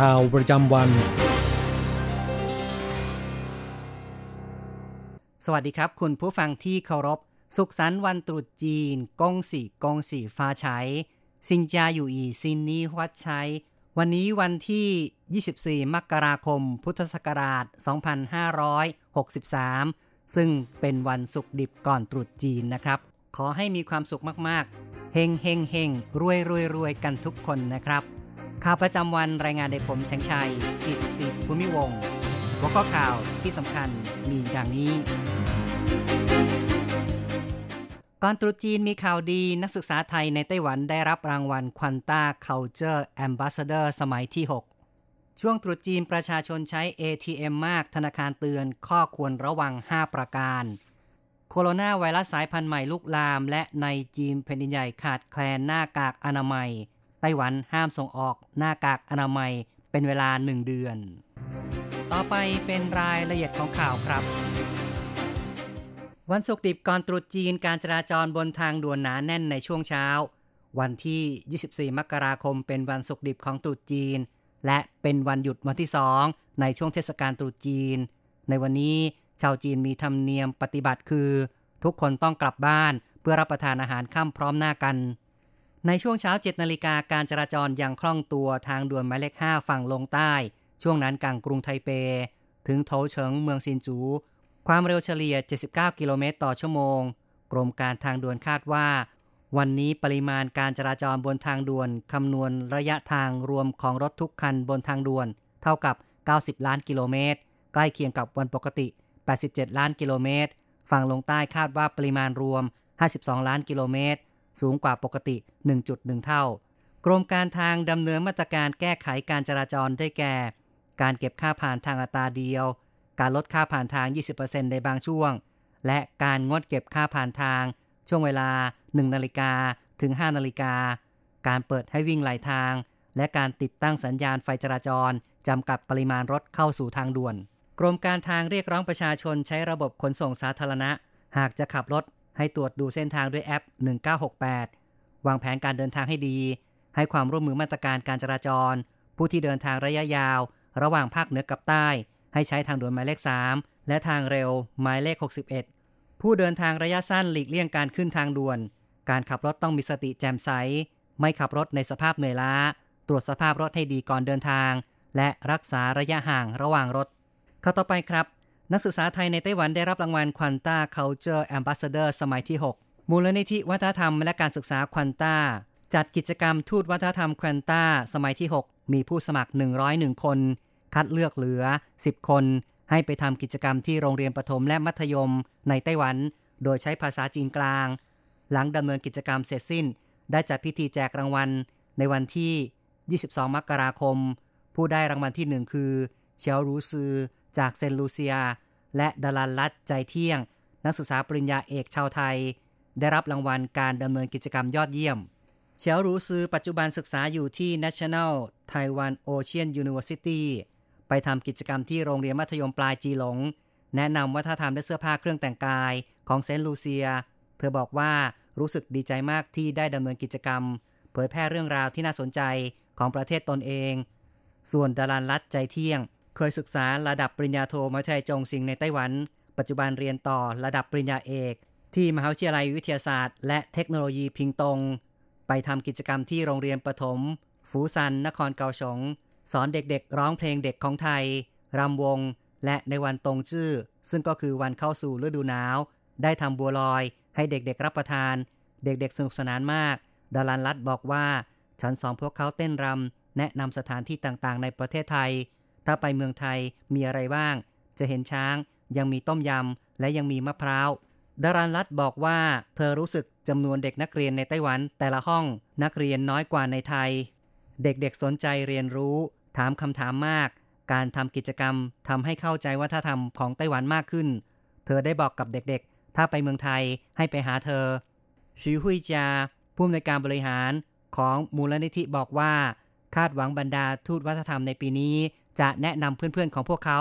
ข่าวประจำวัน สวัสดีครับคุณผู้ฟังที่เคารพ สุขสันต์วันตรุษจีน กงสีกงสีฟ้าใช้ซินจาอยู่อีซินนี้วัดใช้วันนี้วันที่ 24 มกราคม พุทธศักราช 2563 ซึ่งเป็นวันสุขดิบก่อนตรุษจีนนะครับ ขอให้มีความสุขมากๆ เฮงเฮงเฮงรวยรวยรวยกันทุกคนนะครับ ข่าวประจำวันรายงานโดยผมแสงชัยกิตติภูมิวงศ์หัวข้อข่าวที่สำคัญมีดังนี้ ก่อนตรุษจีนมีข่าวดีนักศึกษาไทยในไต้หวันได้รับรางวัล Quanta Culture Ambassador สมัยที่ 6 ช่วงตรุษจีนประชาชนใช้ ATM มากธนาคารเตือนข้อควรระวัง 5 ประการ โคโรนาไวรัสสายพันธุ์ใหม่ลุกลาม และในจีนแผ่นดินใหญ่ขาดแคลนหน้ากากอนามัย ไต้หวันห้ามส่งออกหน้ากากอนามัยเป็นเวลา1เดือน ต่อไปเป็นรายละเอียดของข่าวครับ วันศุกร์ดิบก่อนตรุษจีนการจราจรบนทางด่วนหนาแน่นในช่วงเช้า วันที่ 24 มกราคมเป็นวันศุกร์ดิบของตรุษจีน และเป็นวันหยุดวันที่2ในช่วงเทศกาลตรุษจีน ในวันนี้ชาวจีนมีธรรมเนียมปฏิบัติคือ ทุกคนต้องกลับบ้านเพื่อรับประทานอาหารค่ำพร้อมหน้ากัน ในช่วงเช้า 7 นาฬิกาการจราจรยังคล่องตัวทางด่วนหมายเลข 5 ฝั่งลงใต้ ช่วงนั้นกลางกรุงไทเป ถึงโถเฉิงเมืองซินจู ความเร็วเฉลี่ย 79 กิโลเมตรต่อชั่วโมง กรมการทางด่วนคาดว่า วันนี้ปริมาณการจราจรบนทางด่วนคำนวณระยะทางรวมของรถทุกคันบนทางด่วน เท่ากับ 90 ล้านกิโลเมตร ใกล้เคียงกับวันปกติ 87 ล้านกิโลเมตร ฝั่งลงใต้คาดว่าปริมาณรวม 52 ล้านกิโลเมตร สูงกว่าปกติ 1.1 เท่า กรมการทางดำเนินมาตรการแก้ไขการจราจรได้แก่ การเก็บค่าผ่านทางอัตราเดียว การลดค่าผ่านทาง 20%ในบางช่วง และการงดเก็บค่าผ่านทาง ช่วงเวลา 1 นาฬิกาถึง 5 นาฬิกา การเปิดให้วิ่งหลายทาง และการติดตั้งสัญญาณไฟจราจรจำกัดปริมาณรถเข้าสู่ทางด่วน กรมการทางเรียกร้องประชาชนใช้ระบบขนส่งสาธารณะ หากจะขับรถ ให้ตรวจดูเส้นทางด้วยแอป 1968 วางแผนการเดินทางให้ดี ให้ความร่วมมือมาตรการการจราจร ผู้ที่เดินทางระยะยาว ระหว่างภาคเหนือกับใต้ ให้ใช้ทางด่วนหมายเลข 3 และทางเร็วหมายเลข 61 ผู้เดินทางระยะสั้นหลีกเลี่ยงการขึ้นทางด่วน การขับรถต้องมีสติแจ่มใส ไม่ขับรถในสภาพเหนื่อยล้า ตรวจสภาพรถให้ดีก่อนเดินทาง และรักษาระยะห่างระหว่างรถ เข้าต่อไปครับ นักศึกษาไทยในไต้หวันได้รับรางวัล Quanta Culture Ambassador สมัยที่ 6 มูลนิธิวัฒนธรรมและการศึกษา Quanta จัดกิจกรรมทูตวัฒนธรรม Quanta สมัยที่ 6 มีผู้สมัคร 101 คน คัดเลือกเหลือ 10 คน ให้ไปทำกิจกรรมที่โรงเรียนประถมและมัธยมในไต้หวัน โดยใช้ภาษาจีนกลาง หลังดำเนินกิจกรรมเสร็จสิ้น ได้จัดพิธีแจกรางวัล ในวันที่ 22 มกราคม ผู้ได้รางวัลที่ 1 คือเชียวรูซือ จากเซนลูเซีย และดารันลัดใจเที่ยง นักศึกษาปริญญาเอกชาวไทย ได้รับรางวัลการดำเนินกิจกรรมยอดเยี่ยม เฉียวรู้ซือปัจจุบันศึกษาอยู่ที่ National Taiwan Ocean University ไปทำกิจกรรมที่โรงเรียนมัธยมปลายจีหลง แนะนำวัฒนธรรมและเสื้อผ้าเครื่องแต่งกายของเซนต์ลูเซีย เธอบอกว่ารู้สึกดีใจมากที่ได้ดำเนินกิจกรรม เผยแพร่เรื่องราวที่น่าสนใจของประเทศตนเอง ส่วนดารันรัตใจเที่ยง เคยศึกษาระดับปริญญาโทมหาวิทยาลัยจงซิงในไต้หวัน ปัจจุบันเรียนต่อระดับปริญญาเอก ที่มหาวิทยาลัยวิทยาศาสตร์ และเทคโนโลยีพิงตง ไปทำกิจกรรมที่โรงเรียนประถมฝูซัน นครเกาสงสอนเด็กๆ ร้องเพลงเด็กของไทยรำวง และในวันตรงชื่อ ซึ่งก็คือวันเข้าสู่ฤดูหนาว ได้ทำบัวลอยให้เด็กๆรับประทาน เด็กๆสนุกสนานมาก ดารันรัตบอกว่า ฉันสอนพวกเขาเต้นรำแนะนำสถานที่ต่างๆ ในประเทศไทย ถ้าไปเมืองไทยมีอะไรบ้าง จะเห็นช้าง ยังมีต้มยำ และยังมีมะพร้าว ดารันรัตบอกว่า เธอรู้สึกจำนวนเด็กนักเรียนในไต้หวัน แต่ละห้องนักเรียนน้อยกว่าในไทย เด็กๆสนใจเรียนรู้ ถามคำถามมาก การทำกิจกรรมทำให้เข้าใจวัฒนธรรมของไต้หวันมากขึ้น เธอได้บอกกับเด็กๆ ถ้าไปเมืองไทยให้ไปหาเธอชีหุยจาผู้อำนวยการบริหารของมูลนิธิบอกว่า คาดหวังบรรดาทูตวัฒนธรรมในปีนี้ จะแนะนำเพื่อนๆของพวกเขา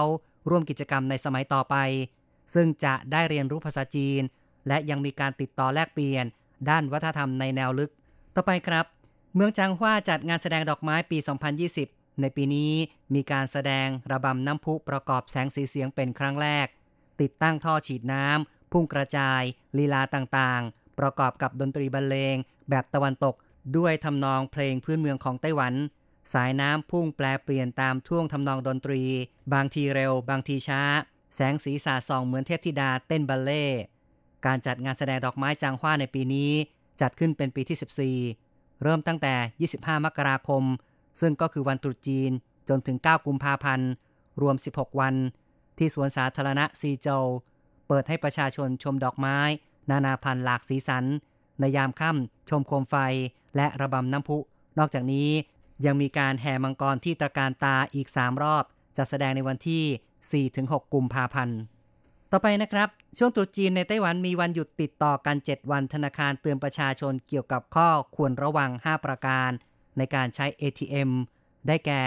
ร่วมกิจกรรมในสมัยต่อไป ซึ่งจะได้เรียนรู้ภาษาจีน และยังมีการติดต่อแลกเปลี่ยน ด้านวัฒนธรรมในแนวลึก ต่อไปครับ เมืองจางฮวาจัดงานแสดงดอกไม้ปี 2020 ในปีนี้มีการแสดงระบำน้ำพุประกอบแสงสีเสียงเป็นครั้งแรก ติดตั้งท่อฉีดน้ำพุ่งกระจาย ลีลาต่างๆ ประกอบกับดนตรีบรรเลง แบบตะวันตก ด้วยทำนองเพลงพื้นเมืองของไต้หวัน สายน้ำพุ่งแปลเปลี่ยนตามท่วงทำนองดนตรี บางทีเร็ว บางทีช้า แสงสีสาส่องเหมือนเทพธิดาเต้นบัลเล่การจัดงานแสดงดอกไม้จางฮวาในปีนี้ จัดขึ้นเป็นปีที่ 14 เริ่มตั้งแต่ 25 มกราคม ซึ่งก็คือวันตรุษจีนจนถึง 9 กุมภาพันธ์ รวม 16 วัน ที่สวนสาธารณะซีโจวเปิดให้ประชาชนชมดอกไม้ นานาพันธุ์หลากสีสัน ในยามค่ำชมโคมไฟและระบำน้ำพุ นอกจากนี้ ยังมีการแห่มังกรที่ตะการตาอีก 3 รอบจัดแสดงในวันที่ 4-6 กุมภาพันธ์ ต่อไปนะครับ ช่วงตรุษจีนในไต้หวันมีวันหยุดติดต่อกัน 7 วันธนาคารเตือนประชาชนเกี่ยวกับข้อควรระวัง 5 ประการ ในการใช้ ATM ได้แก่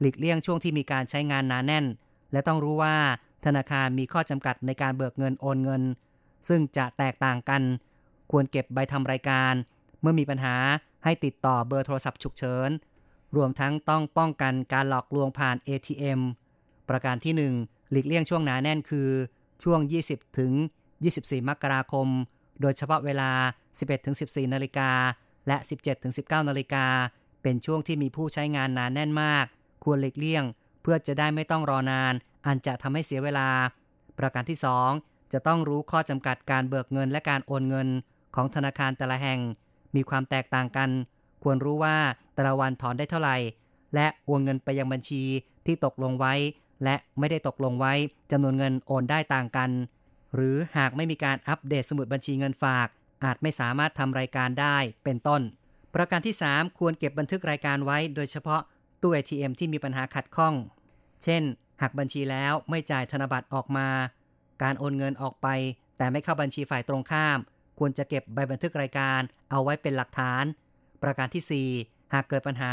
หลีกเลี่ยงช่วงที่มีการใช้งานหนาแน่น และต้องรู้ว่าธนาคารมีข้อจำกัดในการเบิกเงินโอนเงิน ซึ่งจะแตกต่างกัน ควรเก็บใบทำรายการ เมื่อมีปัญหาให้ติดต่อเบอร์โทรศัพท์ฉุกเฉิน รวมทั้งต้องป้องกันการหลอกลวงผ่าน ATM ประการที่ 1 หลีกเลี่ยงช่วงหนาแน่นคือ ช่วง 20 ถึง 24 มกราคม โดยเฉพาะเวลา 11 ถึง 14 นาฬิกา และ 17 ถึง 19 นาฬิกา เป็นช่วงที่มีผู้ใช้งานหนาแน่นมาก ควรหลีกเลี่ยง เพื่อจะได้ไม่ต้องรอนาน อันจะทำให้เสียเวลา ประการที่ 2 จะต้องรู้ข้อจำกัดการเบิกเงินและการโอนเงินของธนาคารแต่ละแห่ง มีความแตกต่างกัน ควรรู้ว่าแต่ละวันถอนได้เท่าไหร่ และโอนเงินไปยังบัญชีที่ตกลงไว้ และไม่ได้ตกลงไว้จำนวนเงินโอนได้ต่างกัน หรือหากไม่มีการอัปเดตสมุดบัญชีเงินฝาก อาจไม่สามารถทำรายการได้เป็นต้น ประการที่ 3 ควรเก็บบันทึกรายการไว้ โดยเฉพาะตู้ ATM ที่มีปัญหาขัดข้อง เช่นหักบัญชีแล้วไม่จ่ายธนบัตรออกมา การโอนเงินออกไป แต่ไม่เข้าบัญชีฝ่ายตรงข้าม ควรจะเก็บใบบันทึกรายการเอาไว้เป็นหลักฐาน ประการที่ 4 หากเกิดปัญหา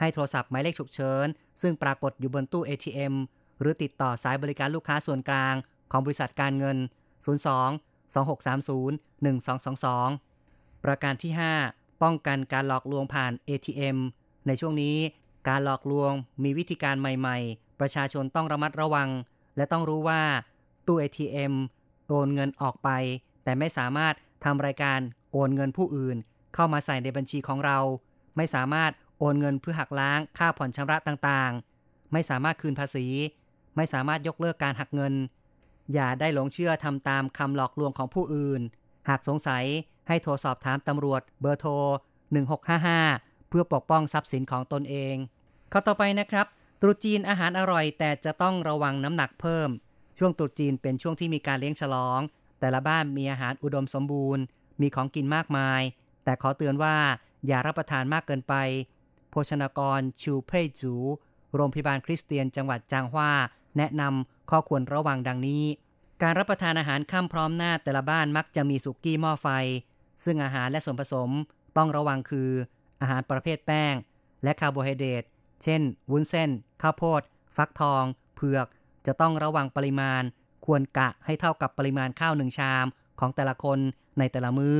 ให้โทรศัพท์หมายเลขฉุกเฉิน ซึ่งปรากฏอยู่บนตู้ ATM หรือติดต่อสายบริการลูกค้าส่วนกลาง ของบริษัทการเงิน 02 2630 1222 ประการที่ 5 ป้องกันการหลอกลวงผ่าน ATM ในช่วงนี้การหลอกลวงมีวิธีการใหม่ๆ ประชาชนต้องระมัดระวัง และต้องรู้ว่าตู้ ATM โอนเงินออกไป แต่ไม่สามารถทำรายการโอนเงินผู้อื่น เข้ามาใส่ในบัญชีของเรา ไม่สามารถโอนเงินเพื่อหักล้างค่าผ่อนชำระต่างๆ ไม่สามารถคืนภาษี ไม่สามารถยกเลิกการหักเงิน อย่าได้หลงเชื่อทำตามคำหลอกลวงของผู้อื่น หากสงสัยให้โทรสอบถามตำรวจเบอร์โทร 1655 เพื่อปกป้องทรัพย์สินของตนเองข้อต่อไปนะครับตรุษจีนอาหารอร่อย แต่จะต้องระวังน้ำหนักเพิ่ม ช่วงตรุษจีนเป็นช่วงที่มีการเลี้ยงฉลอง แต่ละบ้านมีอาหารอุดมสมบูรณ์ มีของกินมากมาย แต่ขอเตือนว่าอย่ารับประทานมากเกินไป โภชนากรชูเพ่ยจู โรงพยาบาลคริสเตียนจังหวัดจางฮวาแนะนำข้อควรระวังดังนี้ การรับประทานอาหารค่ำพร้อมหน้าแต่ละบ้านมักจะมีสุกี้หม้อไฟ ซึ่งอาหารและส่วนผสมต้องระวังคือ อาหารประเภทแป้ง และคาร์โบไฮเดรตเช่น วุ้นเส้น ข้าวโพด ฟักทอง เผือก จะต้องระวังปริมาณ ควรกะให้เท่ากับปริมาณข้าวหนึ่งชามของแต่ละคนในแต่ละมื้อ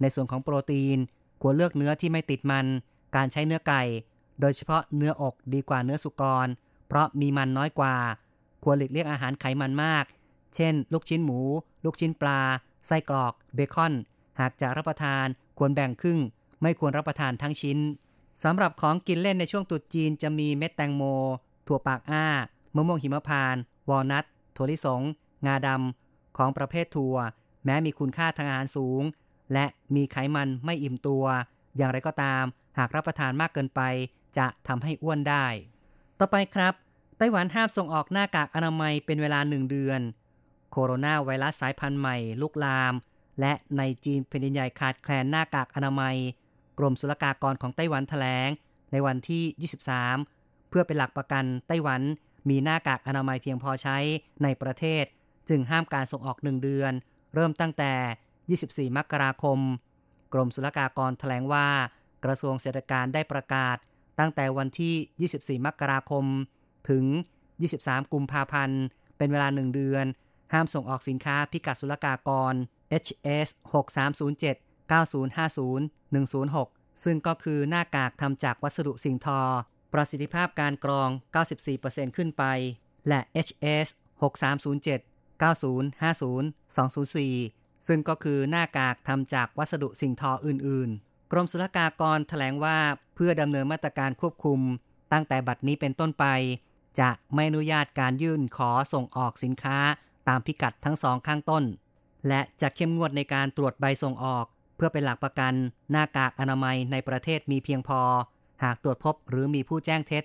ในส่วนของโปรตีนควรเลือกเนื้อที่ไม่ติดมัน การใช้เนื้อไก่ โดยเฉพาะเนื้ออกดีกว่าเนื้อสุกร เพราะมีมันน้อยกว่า ควรหลีกเลี่ยงอาหารไขมันมาก เช่น ลูกชิ้นหมู ลูกชิ้นปลา ไส้กรอก เบคอน หากจะรับประทานควรแบ่งครึ่ง ไม่ควรรับประทานทั้งชิ้นสำหรับของกินเล่นในช่วงตรุษจีนจะมีเม็ดแตงโม ถั่วปากอ้ามะม่วงหิมพานต์วอลนัทถั่วลิสง งาดำของประเภทถั่ว แม้มีคุณค่าทางอาหารสูง และมีไขมันไม่อิ่มตัว อย่างไรก็ตาม หากรับประทานมากเกินไป จะทำให้อ้วนได้ ต่อไปครับ ไต้หวันห้ามส่งออกหน้ากากอนามัยเป็นเวลาหนึ่งเดือน โคโรนาไวรัสสายพันธุ์ใหม่ลุกลาม และในจีนแผ่นดินใหญ่ขาดแคลนหน้ากากอนามัย กรมศุลกากรของไต้หวันแถลง ในวันที่ 23 เพื่อเป็นหลักประกันไต้หวันมีหน้ากากอนามัยเพียงพอใช้ในประเทศ จึงห้ามการส่งออกหนึ่งเดือน เริ่มตั้งแต่ 24 มกราคม กรมศุลกากรแถลงว่า กระทรวงเศรษฐการได้ประกาศ ตั้งแต่วันที่ 24 มกราคม ถึง 23 กุมภาพันธ์ เป็นเวลาหนึ่งเดือน ห้ามส่งออกสินค้าพิกัดศุลกากร HS 6307 9050 106 ซึ่งก็คือหน้ากากทำจากวัสดุสิ่งทอ ประสิทธิภาพการกรอง 94%ขึ้นไป และ HS 6307 9050 204 ซึ่งก็คือหน้ากากทำจากวัสดุสิ่งทออื่น ๆ กรมศุลกากรแถลงว่าเพื่อดำเนินมาตรการควบคุม ตั้งแต่บัดนี้เป็นต้นไป จะไม่อนุญาตการยื่นขอส่งออกสินค้าตามพิกัดทั้งสองข้างต้น และจะเข้มงวดในการตรวจใบส่งออก เพื่อเป็นหลักประกัน หน้ากากอนามัยในประเทศมีเพียงพอ หากตรวจพบหรือมีผู้แจ้งเท็จ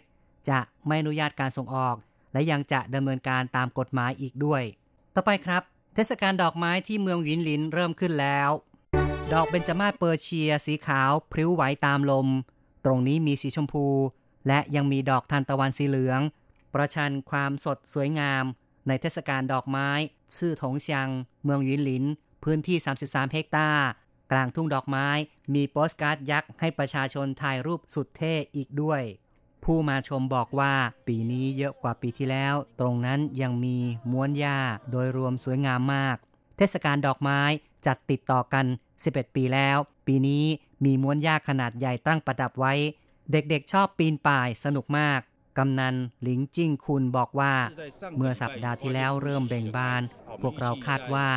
จะไม่อนุญาตการส่งออก และยังจะดำเนินการตามกฎหมายอีกด้วย ต่อไปครับ เทศกาลดอกไม้ที่เมืองหวินหลินเริ่มขึ้นแล้ว ดอกเบญจมาศเปอร์เชียสีขาวพริ้วไหวตามลม ตรงนี้มีสีชมพู และยังมีดอกทานตะวันสีเหลือง ประชันความสดสวยงาม ในเทศกาลดอกไม้ ชื่อถงเซียง เมืองหวินหลิน พื้นที่ 33 เฮกตาร์ กลางทุ่งดอกไม้ มีโปสการ์ดยักษ์ให้ประชาชนถ่ายรูปสุดเท่อีกด้วย ผู้มาชมบอกว่าปีนี้เยอะกว่าปีที่แล้ว ตรงนั้นยังมีม้วนหญ้าโดยรวมสวยงามมาก เทศกาลดอกไม้จัดติดต่อกัน 11 ปีแล้ว ปีนี้มีม้วนหญ้าขนาดใหญ่ตั้งประดับไว้ เด็กๆชอบปีนป่ายสนุกมาก กำนันหลิงจิ้งคุณบอกว่า เมื่อสัปดาห์ที่แล้วเริ่มเบ่งบาน พวกเราคาดว่า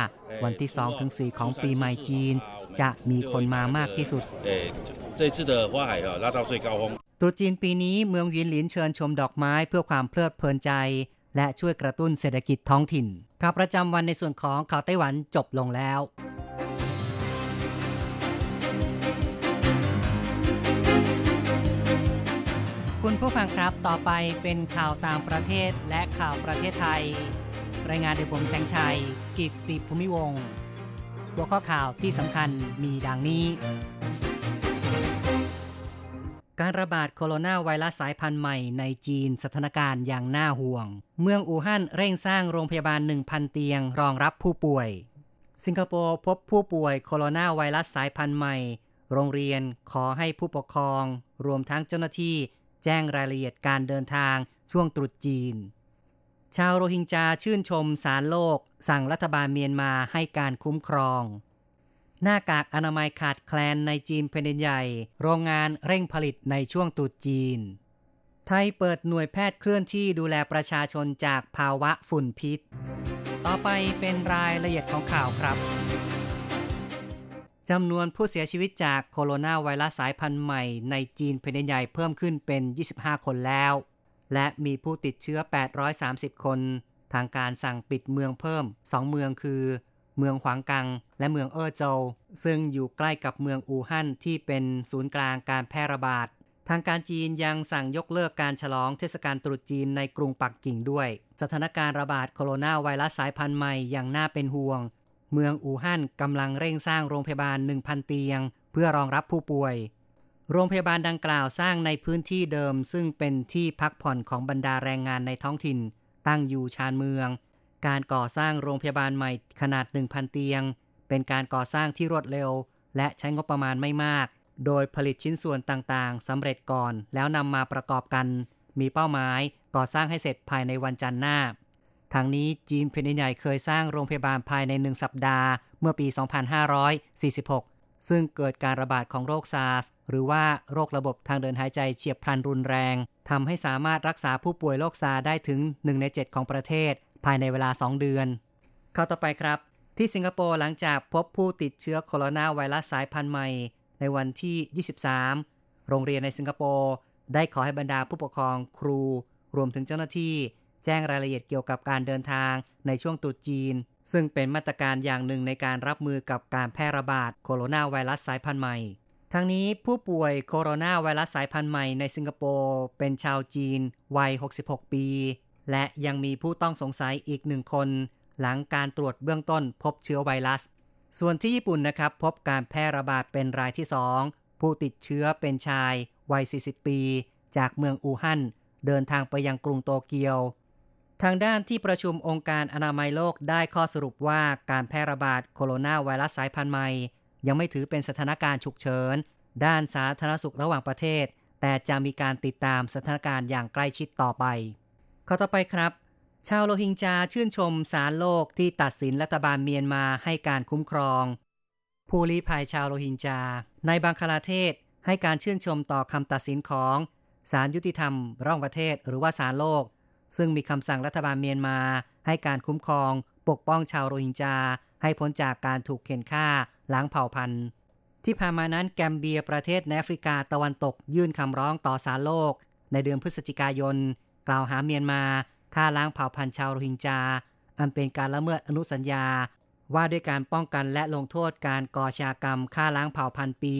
วันที่สองถึงสี่ของปีใหม่จีน จะมีคนมามากที่สุดตรุษจีนปีนี้เมืองวินหลินเชิญชมดอกไม้เพื่อความเพลิดเพลินใจ และช่วยกระตุ้นเศรษฐกิจท้องถิ่นข่าวประจำวันในส่วนของข่าวไต้หวันจบลงแล้ว คุณผู้ฟังครับต่อไปเป็นข่าวต่างประเทศและข่าวประเทศไทย รายงานโดยผมแสงชัย กิตติภูมิวงหัวข้อข่าวที่สำคัญมีดังนี้ การระบาดโคโรนาไวรัสสายพันธุ์ใหม่ในจีนสถานการณ์อย่างน่าห่วง เมืองอู่ฮั่นเร่งสร้างโรงพยาบาล 1,000 เตียงรองรับผู้ป่วย สิงคโปร์พบผู้ป่วยโคโรนาไวรัสสายพันธุ์ใหม่ โรงเรียนขอให้ผู้ปกครอง รวมทั้งเจ้าหน้าที่ แจ้งรายละเอียดการเดินทางช่วงตรุษจีน ชาวโรฮิงญาชื่นชมสารโลก สั่งรัฐบาลเมียนมาให้การคุ้มครอง หน้ากากอนามัยขาดแคลนในจีนแผ่นดินใหญ่ โรงงานเร่งผลิตในช่วงตรุษจีน ไทยเปิดหน่วยแพทย์เคลื่อนที่ดูแลประชาชนจากภาวะฝุ่นพิษ ต่อไปเป็นรายละเอียดของข่าวครับ จำนวนผู้เสียชีวิตจากโคโรนาไวรัสสายพันธุ์ใหม่ในจีนแผ่นดินใหญ่เพิ่มขึ้นเป็น 25 คนแล้ว และมีผู้ติดเชื้อ 830 คน ทางการสั่งปิดเมืองเพิ่ม 2 เมืองคือ เมืองขวางกัง และเมืองเออโจวซึ่งอยู่ใกล้กับเมืองอู่ฮั่นที่เป็นศูนย์กลางการแพร่ระบาด ทางการจีนยังสั่งยกเลิกการฉลองเทศกาลตรุษจีนในกรุงปักกิ่งด้วย สถานการณ์ระบาดโคโรนาไวรัสสายพันธุ์ใหม่อย่างน่าเป็นห่วง เมืองอู่ฮั่นกำลังเร่งสร้างโรงพยาบาล 1,000 เตียง เพื่อรองรับผู้ป่วย โรงพยาบาลดังกล่าวสร้างในพื้นที่เดิม ซึ่งเป็นที่พักผ่อนของบรรดาแรงงานในท้องถิ่น ตั้งอยู่ชานเมือง การก่อสร้างโรงพยาบาลใหม่ขนาด 1,000 เตียง เป็นการก่อสร้างที่รวดเร็ว และใช้งบประมาณไม่มาก โดยผลิตชิ้นส่วนต่างๆสำเร็จก่อนแล้วนำมาประกอบกัน มีเป้าหมายก่อสร้างให้เสร็จภายในวันจันทร์หน้า ทางนี้จีนแผ่นดินใหญ่เคยสร้างโรงพยาบาลภายในหนึ่งสัปดาห์ เมื่อปี 2546 ซึ่งเกิดการระบาดของโรคซาร์สหรือว่าโรคระบบทางเดินหายใจเฉียบพลันรุนแรงทำให้สามารถรักษาผู้ป่วยโรคซาร์ได้ถึง 1 ใน 7 ของประเทศ ภายในเวลา 2 เดือน เข้าต่อไปครับ ที่สิงคโปร์หลังจากพบผู้ติดเชื้อโคโรนาไวรัสสายพันธุ์ใหม่ ในวันที่ 23 โรงเรียนในสิงคโปร์ได้ขอให้บรรดาผู้ปกครองครู รวมถึงเจ้าหน้าที่ แจ้งรายละเอียดเกี่ยวกับการเดินทางในช่วงตรุษจีน ซึ่งเป็นมาตรการอย่างหนึ่งในการรับมือกับการแพร่ระบาดโคโรนาไวรัสสายพันธุ์ใหม่ ทั้งนี้ผู้ป่วยโคโรนาไวรัสสายพันธุ์ใหม่ในสิงคโปร์เป็นชาวจีน วัย 66 ปี และยังมีผู้ต้องสงสัยอีกหนึ่งคน หลังการตรวจเบื้องต้นพบเชื้อไวรัส ส่วนที่ญี่ปุ่นนะครับพบการแพร่ระบาดเป็นรายที่ 2 ผู้ติดเชื้อเป็นชาย วัย 40 ปี จากเมืองอู่ฮั่นเดินทางไปยังกรุงโตเกียว ทางด้านที่ประชุมองค์การอนามัยโลกได้ข้อสรุปว่าการแพร่ระบาดโคโรนาไวรัสสายพันธุ์ใหม่ ยังไม่ถือเป็นสถานการณ์ฉุกเฉิน ด้านสาธารณสุขระหว่างประเทศ แต่จะมีการติดตามสถานการณ์อย่างใกล้ชิดต่อไป ข้อต่อไปครับ ชาวโรฮิงญาชื่นชมศาลโลกที่ตัดสินรัฐบาลเมียนมาให้การคุ้มครอง ผู้ลี้ภัยชาวโรฮิงญาในบังคลาเทศให้การชื่นชมต่อคำตัดสินของศาลยุติธรรมร่องประเทศ หรือว่าศาลโลก ซึ่งมีคำสั่งรัฐบาลเมียนมา ให้การคุ้มครองปกป้องชาวโรฮิงญาให้พ้นจากการถูกเข็นฆ่าล้างเผ่าพันธุ์ที่ผ่านมานั้นแกมเบียประเทศแอฟริกาตะวันตกยื่นคำร้องต่อศาลโลก ในเดือนพฤศจิกายน กล่าวหาเมียนมาฆ่าล้างเผ่าพันธุ์ชาวโรฮิงญาอันเป็นการละเมิดอนุสัญญา ว่าด้วยการป้องกันและลงโทษการก่อชากรรมฆ่าล้างเผ่าพันธุ์ปี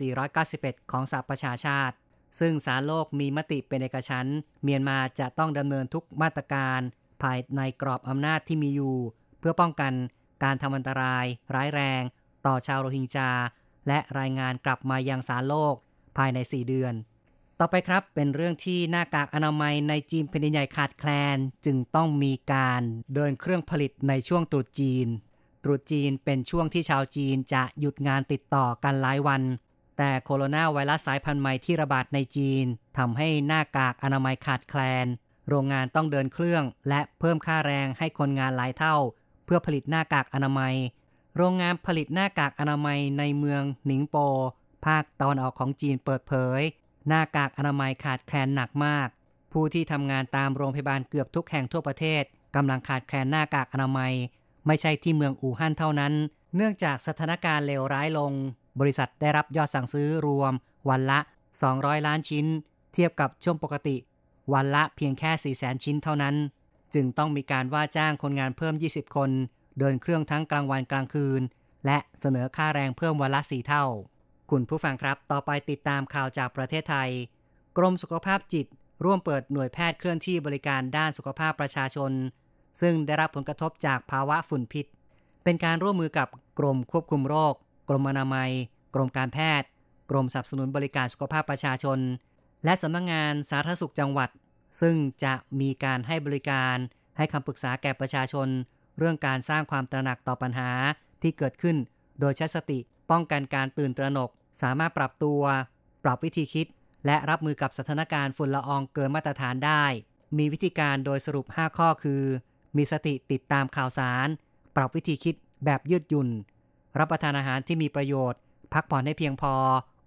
2491 ของสหประชาชาติ ซึ่งสารโลกมีมติเป็นเอกฉันท์เมียนมาจะต้องดำเนินทุกมาตรการ ภายในกรอบอำนาจที่มีอยู่ เพื่อป้องกันการทำอันตราย ร้ายแรง ต่อชาวโรฮิงญาและรายงานกลับมายังสารโลกภายใน 4 เดือน ต่อไปครับเป็นเรื่องที่หน้ากากอนามัยในจีนเป็นใหญ่ขาดแคลน จึงต้องมีการเดินเครื่องผลิตในช่วงตรุษจีน ตรุษจีนเป็นช่วงที่ชาวจีนจะหยุดงานติดต่อกันหลายวัน แต่โคโรนาไวรัสสายพันธุ์ใหม่ที่ระบาดในจีนทำให้หน้ากากอนามัยขาดแคลน โรงงานต้องเดินเครื่องและเพิ่มค่าแรงให้คนงานหลายเท่า เพื่อผลิตหน้ากากอนามัย โรงงานผลิตหน้ากากอนามัยในเมืองหนิงโป ภาคตะวันออกของจีนเปิดเผย หน้ากากอนามัยขาดแคลนหนักมาก ผู้ที่ทำงานตามโรงพยาบาลเกือบทุกแห่งทั่วประเทศกำลังขาดแคลนหน้ากากอนามัย ไม่ใช่ที่เมืองอู่ฮั่นเท่านั้น เนื่องจากสถานการณ์เลวร้ายลง บริษัทได้รับยอดสั่งซื้อรวม วันละ 200 ล้านชิ้น เทียบกับช่วงปกติ วันละเพียงแค่ 400,000 ชิ้นเท่านั้น จึงต้องมีการว่าจ้างคนงานเพิ่ม 20 คน เดินเครื่องทั้งกลางวันกลางคืน และเสนอค่าแรงเพิ่มวันละ 4 เท่า คุณผู้ฟังครับ ต่อไปติดตามข่าวจากประเทศไทย กรมสุขภาพจิต ร่วมเปิดหน่วยแพทย์เคลื่อนที่บริการด้านสุขภาพประชาชน ซึ่งได้รับผลกระทบจากภาวะฝุ่นพิษ เป็นการร่วมมือกับกรมควบคุมโรค กรมอนามัย กรมการแพทย์ กรมสนับสนุนบริการสุขภาพประชาชน และสำนักงงานสาธารณสุขจังหวัด ซึ่งจะมีการให้บริการ ให้คำปรึกษาแก่ประชาชน เรื่องการสร้างความตระหนักต่อปัญหาที่เกิดขึ้น โดยใช้สติป้องกันการตื่นตระหนก สามารถปรับตัว ปรับวิธีคิด และรับมือกับสถานการณ์ฝุ่นละอองเกินมาตรฐานได้ มีวิธีการโดยสรุป 5 ข้อคือ มีสติติดตามข่าวสาร ปรับวิธีคิดแบบยืดหยุ่น รับประทานอาหารที่มีประโยชน์ พักผ่อนให้เพียงพอ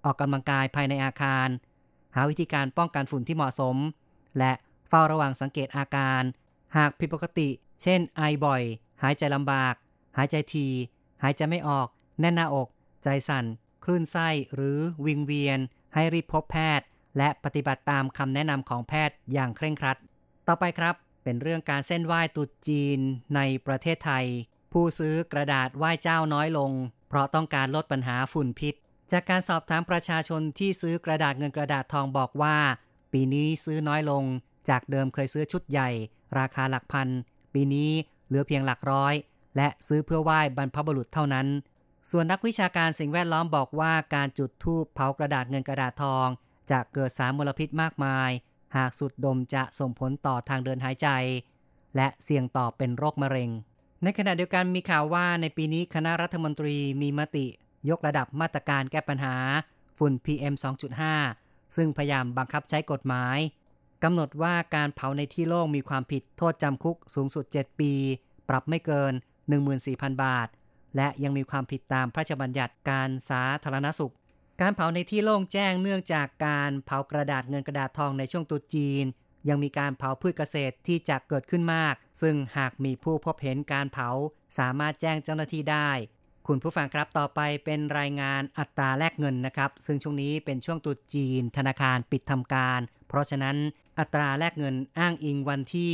ออกกำลังกายภายในอาคาร หาวิธีการป้องกันฝุ่นที่เหมาะสม และเฝ้าระวังสังเกตอาการ หากผิดปกติ เช่น ไอบ่อย หายใจลำบาก หายใจที หายใจไม่ออก แน่นหน้าอก ใจสั่น คลื่นไส้ หรือวิงเวียน ให้รีบพบแพทย์ และปฏิบัติตามคำแนะนำของแพทย์อย่างเคร่งครัด ต่อไปครับ เป็นเรื่องการเส้นไหว้ตรุษจีนในประเทศไทย ผู้ซื้อกระดาษไหว้เจ้าน้อยลง เพราะต้องการลดปัญหาฝุ่นพิษ จากการสอบถามประชาชนที่ซื้อกระดาษเงินกระดาษทองบอกว่า ปีนี้ซื้อน้อยลง จากเดิมเคยซื้อชุดใหญ่ ราคาหลักพัน ปีนี้เหลือเพียงหลักร้อย และซื้อเพื่อไหว้บรรพบุรุษเท่านั้น ส่วนนักวิชาการสิ่งแวดล้อมบอกว่าการจุดธูปเผากระดาษเงินกระดาษทอง จะเกิดสารมลพิษมากมาย หากสุดดมจะส่งผลต่อทางเดินหายใจ และเสี่ยงต่อเป็นโรคมะเร็ง ในขณะเดียวกันมีข่าวว่าในปีนี้คณะรัฐมนตรีมีมติ ยกระดับมาตรการแก้ปัญหา ฝุ่น PM 2.5 ซึ่งพยายามบังคับใช้กฎหมายกำหนดว่าการเผาในที่โล่งมีความผิดโทษจำคุกสูงสุด 7 ปี ปรับไม่เกิน 14,000 บาท และยังมีความผิดตามพระราชบัญญัติการสาธารณสุข การเผาในที่โล่งแจ้งเนื่องจากการเผากระดาษเงินกระดาษทองในช่วงตุจีน ยังมีการเผาพืชเกษตรที่จะเกิดขึ้นมาก ซึ่งหากมีผู้พบเห็นการเผา สามารถแจ้งเจ้าหน้าที่ได้ คุณผู้ฟังครับต่อไปเป็นรายงานอัตราแลกเงินนะครับ ซึ่งช่วงนี้เป็นช่วงตรุษจีน ธนาคารปิดทำการ เพราะฉะนั้นอัตราแลกเงินอ้างอิงวันที่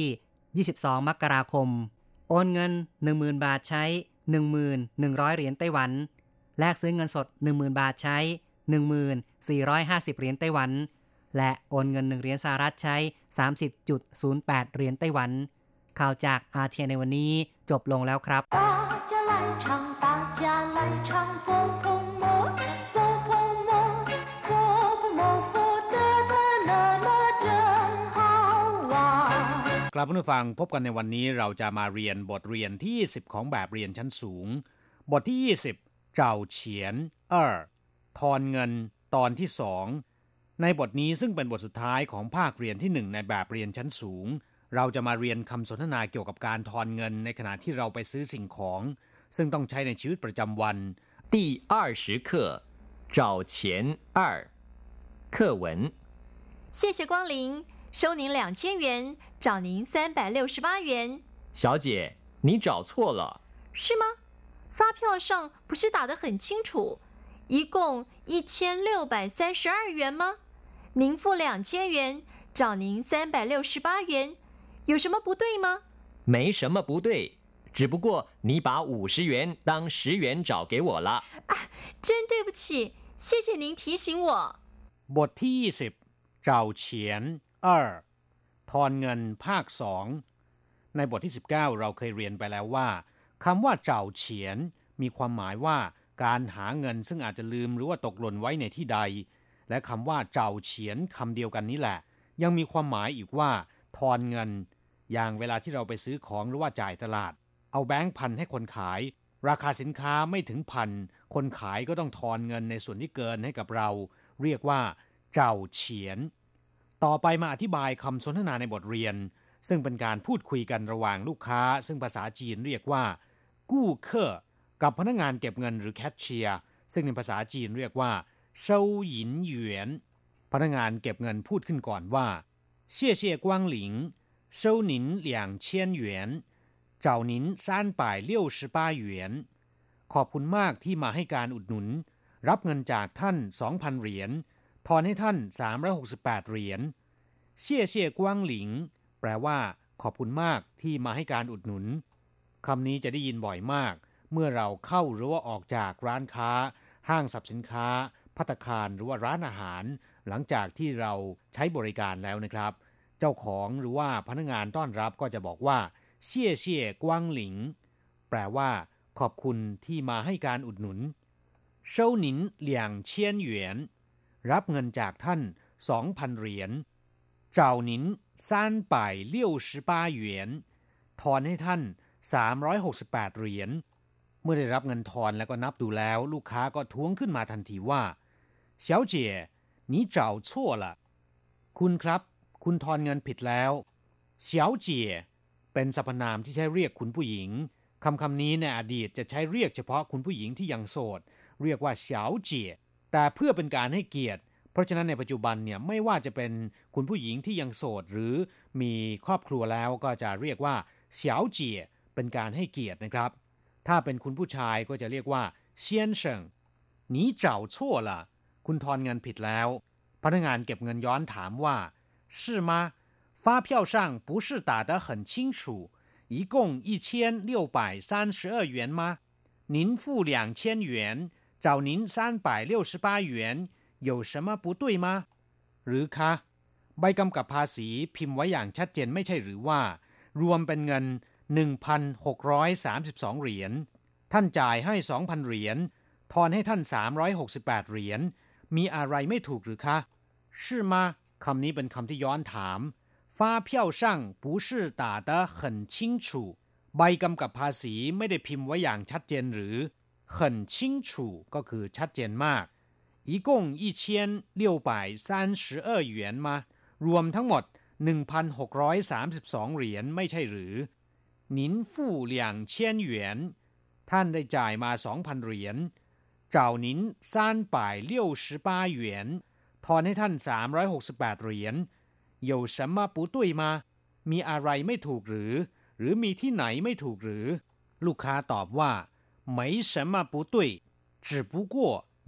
22 มกราคม โอนเงิน 10,000 บาทใช้ 1,100 เหรียญไต้หวัน แลกซื้อเงินสด 10,000 บาทใช้ 1450 เหรียญไต้หวัน และโอนเงิน 1 เหรียญสหรัฐใช้ 30.08 เหรียญไต้หวัน ข่าวจากอาเทียในวันนี้จบลงแล้วครับกลับมาฟังพบกันในวันนี้เราจะมาเรียนบทเรียนที่ 10 ของแบบเรียนชั้นสูง บทที่ 20 เจ้าเฉียนเออทอนเงินตอนที่สอง ในบทนี้ซึ่งเป็นบทสุดท้ายของภาคเรียนที่ 1 ในแบบเรียนชั้นสูง เราจะมาเรียนคำสนทนาเกี่ยวกับการทอนเงินในขณะที่เราไปซื้อสิ่งของ ซึ่งต้องใช้ในชีวิตประจำวัน 第二十课找钱二课文谢谢光临，收您两千元，找您三百六十八元，小姐，你找错了，是吗？发票上不是打得很清楚，一共一千六百三十二元吗？ 您付两千元，找您三百六十八元，有什么不对吗？没什么不对，只不过你把五十元当十元找给我了。真对不起，谢谢您提醒我。 บทที่ 20 เจ้าเฉียนเออทอนเงินภาคสองในบทที่ 19 เราเคยเรียนไปแล้วว่าคำว่าเจ้าเฉียน มีความหมายว่า การหาเงินซึ่งอาจจะลืมหรือว่าตกหล่นไว้ในที่ใด และคำว่าเจ้าเฉียนคำเดียวกันนี้แหละ ยังมีความหมายอีกว่า ทอนเงิน อย่างเวลาที่เราไปซื้อของหรือว่าจ่ายตลาด เอาแบงค์พันให้คนขาย ราคาสินค้าไม่ถึงพัน คนขายก็ต้องทอนเงินในส่วนที่เกินให้กับเรา เรียกว่า เจ้าเฉียน ต่อไปมาอธิบายคำสนทนาในบทเรียน ซึ่งเป็นการพูดคุยกันระหว่างลูกค้า ซึ่งภาษาจีนเรียกว่า กู้เคอกับพนักงานเก็บเงินหรือแคชเชียร์ซึ่งในภาษาจีนเรียกว่า เซาหยินเหวนพนักงานเก็บเงินพูดขึ้นก่อนว่าเสียเสียกวางหลิงเซาหนินเหลียงเชียนเหวนเจ้าหนินซ่านป่ายเลี้ยวสิป้าเหวียนขอบคุณมากที่มาให้การอุดหนุน รับเงินจากท่านสองพันเหรียญ ทอนให้ท่านสามร้อยหกสิบแปดเหรียญ เชี่ยเชี่ยกวางหลิง แปลว่า ขอบคุณมากที่มาให้การอุดหนุน คำนี้จะได้ยินบ่อยมาก เมื่อเราเข้าหรือว่าออกจากร้านค้า ห้างสรรพสินค้า พัตคารหรือว่าร้านอาหาร หลังจากที่เราใช้บริการแล้วนะครับ เจ้าของหรือว่าพนักงานต้อนรับก็จะบอกว่าเชี่ยเชี่ยกวางหลิง แปลว่า ขอบคุณที่มาให้การอุดหนุนเซาหนินเหลี่ยงเชียนหยนรับเงินจากท่านสองพันเหรียญเจ้าหนินซานป่ายเลี้ยวสิบาหยญทอนให้ท่านสามร้อยหกสิบแปดเหรียญเมื่อได้รับเงินทอนแล้วก็นับดูแล้ว ลูกค้าก็ท้วงขึ้นมาทันทีว่า 小姐你找错了คุณครับ คุณทอนเงินผิดแล้ว小姐เป็นสรรพนามที่ใช้เรียกคุณผู้หญิง คำคำนี้ในอดีตจะใช้เรียกเฉพาะคุณผู้หญิงที่ยังโสด เรียกว่าเฉาเจี๋ยแต่เพื่อเป็นการให้เกียรติ เพราะฉะนั้นในปัจจุบันเนี่ยไม่ว่าจะเป็นคุณผู้หญิงที่ยังโสด หรือมีครอบครัวแล้วก็จะเรียกว่าเฉาเจี๋ยเป็นการให้เกียรตินะครับ ถ้าเป็นคุณผู้ชายก็จะเรียกว่าเซียนเฉิง你找错了 คุณทอนเงินผิดแล้ว พนักงานเก็บเงินย้อนถามว่า是吗发票上不是打得很清楚一共一千六百三十二元吗？您付两千元，找您三百六十八元，有什么不对吗？หรือคะใบกำกับภาษีพิมพ์ไว้อย่างชัดเจนไม่ใช่หรือว่า รวมเป็นเงิน 1,632 เหรียญ ท่านจ่ายให้ 2,000 เหรียญ ทอนให้ท่าน 368 เหรียญ มีอะไรไม่ถูกหรือคะ是吗คำนี้เป็นคำที่ย้อนถาม 发票上不是打得很清楚ใบกำกับภาษีไม่ได้พิมพ์ไว้อย่างชัดเจนหรือ很清楚ก็คือชัดเจนมาก一共一千六百三十二元吗รวมทั้งหมด 1,632 เหรียญไม่ใช่หรือ您付两千元ท่านได้จ่ายมา 2,000 เหรียญ 找您三百六十八元ทอนให้ท่าน 368 เหรียญ有什么不对吗มีอะไรไม่ถูกหรือ หรือมีที่ไหนไม่ถูกหรือ ลูกค้าตอบว่า 没什么不对只不过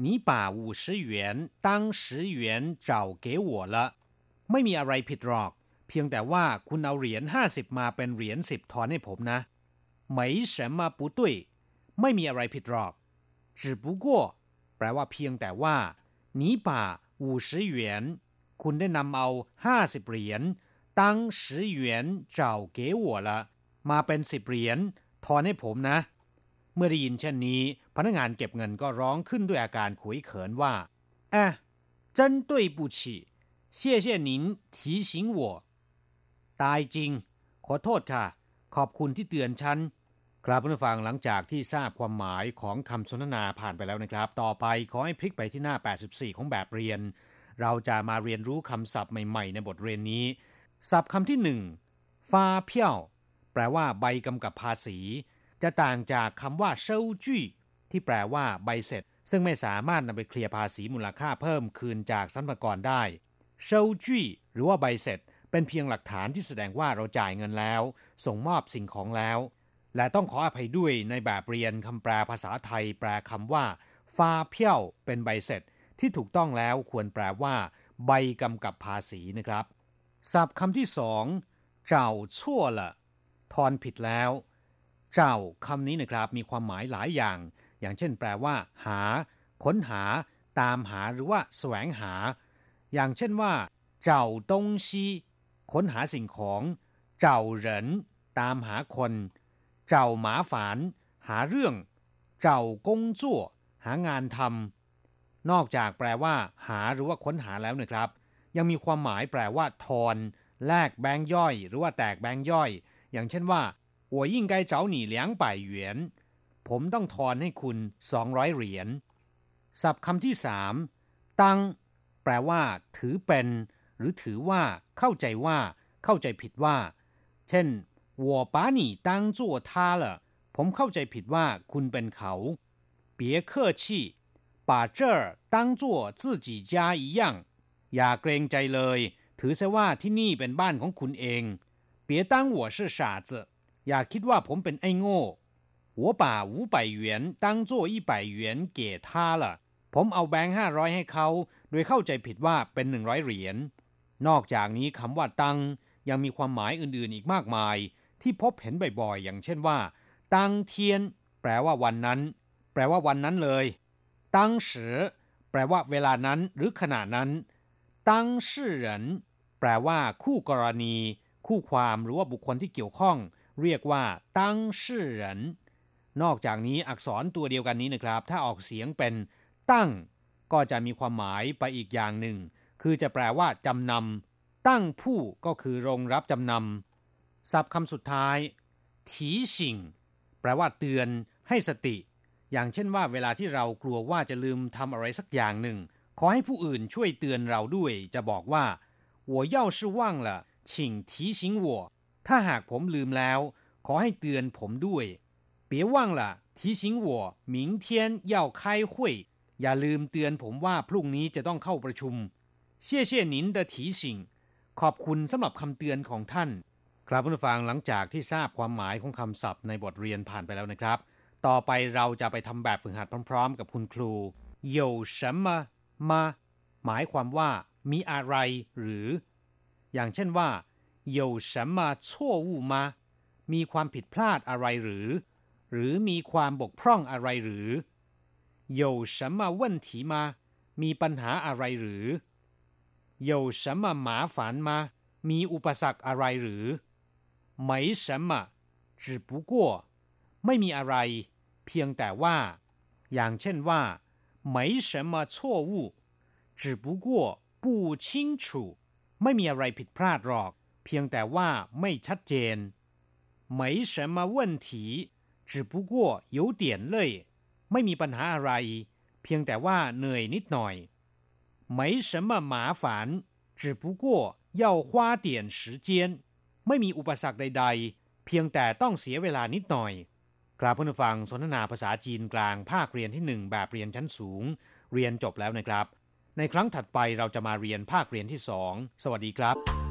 你把五十元当十元找给我了ไม่มีอะไรผิดหรอก เพียงแต่ว่าคุณเอาเหรียญห้าสิบมาเป็นเหรียญสิบทอนให้ผมนะ没什么不对ไม่มีอะไรผิดหรอก 只不过แปลว่าเพียงแต่ว่า你把五十元คุณได้นำเอาห้าสิบเหรียญตั้ง十元找给我了มาเป็นสิบเหรียญทอนให้ผมนะ เมื่อได้ยินเช่นนี้ พนักงานเก็บเงินก็ร้องขึ้นด้วยอาการขุยเขินว่าเอ๊ะ真对不起谢谢您提醒我ตายจริง ขอโทษค่ะ ขอบคุณที่เตือนฉัน ครับผู้ฟังหลังจากที่ทราบความหมายของคำสนทนาผ่านไปแล้วนะครับ ต่อไปขอให้พลิกไปที่หน้า 84 ของแบบเรียน เราจะมาเรียนรู้คำศัพท์ใหม่ๆ ในบทเรียนนี้ ศัพท์คำที่หนึ่งฟาเพียวแปลว่าใบกำกับภาษี จะต่างจากคำว่าเซาจี้ที่แปลว่าใบเสร็จ ซึ่งไม่สามารถนำไปเคลียร์ภาษีมูลค่าเพิ่มคืนจากสรรพากรได้เซาจี้หรือว่าใบเสร็จ เป็นเพียงหลักฐานที่แสดงว่าเราจ่ายเงินแล้ว ส่งมอบสิ่งของแล้ว และต้องขออภัยด้วยในแบบเรียนคำแปลภาษาไทยแปลคำว่าฟาเพี้ยวเป็นใบเสร็จที่ถูกต้องแล้วควรแปลว่า ใบกำกับภาษีนะครับศัพท์คำที่สองเจ้าชั่วละทอนผิดแล้ว เจ้าคำนี้นะครับ มีความหมายหลายอย่าง อย่างเช่น แปลว่า หา ค้นหา ตามหาหรือว่า แสวงหา อย่างเช่นว่า เจ้าตงซีค้นหาสิ่งของ เจ้าเหรินตามหาคน เจ้าหมาฝาน หาเรื่อง เจ้ากงจั่วหางานทำนอกจากแปลว่า หาหรือว่าค้นหาแล้วนะครับ ยังมีความหมายแปลว่า ทอน แลกแบงค์ย่อย หรือว่าแตกแบงค์ย่อย อย่างเช่นว่า我应该找你两百元ผมต้องทอนให้คุณ 200 เหรียญ ศัพท์คำที่สามตั้ง แปลว่า ถือเป็น หรือถือว่า เข้าใจว่า เข้าใจผิดว่า เช่น 我把你当做他了ผมเข้าใจผิดว่า คุณเป็นเขา别客气把这儿当做自己家一样อย่าเกรงใจเลย ถือซะว่าที่นี่เป็นบ้านของคุณเอง别当我是傻子อย่าคิดว่าผมเป็นไอ้โง่我把五百元当做一百元给他了ผมเอาแบงค์ห้าร้อยให้เขา โดยเข้าใจผิดว่าเป็นหนึ่งร้อยเหรียญ นอกจากนี้คำว่าตังยังมีความหมายอื่นๆอีกมากมาย ที่พบเห็นบ่อยๆ อย่างเช่นว่า ตังเทียน แปลว่าวันนั้น แปลว่าวันนั้นเลย ตังเสือแปลว่าเวลานั้นหรือขณะนั้น ตังชื่อเหรินแปลว่า คู่กรณี คู่ความหรือว่าบุคคลที่เกี่ยวข้อง เรียกว่า ตังชื่อเหรินนอกจากนี้อักษรตัวเดียวกันนี้นะครับ ถ้าออกเสียงเป็น ตั้ง ก็จะมีความหมายไปอีกอย่างหนึ่ง คือจะแปลว่าจำนำตั้งผู้ก็คือโรงรับจำนำ ศัพท์คำสุดท้ายถีสิงแปลว่าเตือน ให้สติ อย่างเช่นว่าเวลาที่เรากลัวว่าจะลืมทำอะไรสักอย่างหนึ่ง ขอให้ผู้อื่นช่วยเตือนเราด้วย จะบอกว่า我要是忘了请提醒我ถ้าหากผมลืมแล้ว ขอให้เตือนผมด้วย别忘了提醒我明天要开会อย่าลืมเตือนผมว่าพรุ่งนี้จะต้องเข้าประชุม谢谢您的提醒ขอบคุณสำหรับคำเตือนของท่าน ครับผู้ฟังหลังจากที่ทราบความหมายของคำศัพท์ในบทเรียนผ่านไปแล้วนะครับ ต่อไปเราจะไปทำแบบฝึกหัดพร้อมๆ กับคุณครู有什么มาหมายความว่า มีอะไร หรือ อย่างเช่นว่า有什么错误吗มีความผิดพลาดอะไรหรือ หรือมีความบกพร่องอะไรหรือ有什么问题吗มีปัญหาอะไรหรือ有什么麻烦吗มีอุปสรรคอะไรหรือ 没什么只不过ไม่มีอะไร เพียงแต่ว่า อย่างเช่นว่า没什么错误只不过不清楚ไม่มีอะไรผิดพลาดหรอก เพียงแต่ว่าไม่ชัดเจน没什么问题只不过有点累ไม่มีปัญหาอะไร เพียงแต่ว่าเหนื่อยนิดหน่อย没什么麻烦只不过要花点时间 ไม่มีอุปสรรคใด ๆ เพียงแต่ต้องเสียเวลานิดหน่อยกราบผู้ฟังสนทนาภาษาจีนกลางภาคเรียนที่หนึ่งแบบเรียนชั้นสูง เรียนจบแล้วนะครับ ในครั้งถัดไปเราจะมาเรียนภาคเรียนที่สองสวัสดีครับ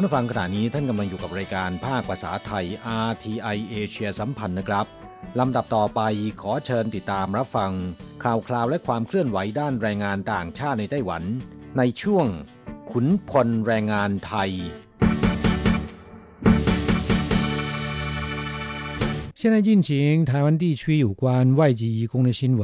ลับมาฟังขณะนี้ท่านกำลังอยู่กับรายการภาคภาษาไทย RTI เอเชียสัมพันธ์นะครับลำดับต่อไปขอเชิญติดตามรับฟัง ข่าวคราวและความเคลื่อนไหวด้านแรงงานต่างชาติในไต้หวัน ในช่วง ขุนพลแรงงานไทย现在进行台湾地区有关外籍移工的新闻。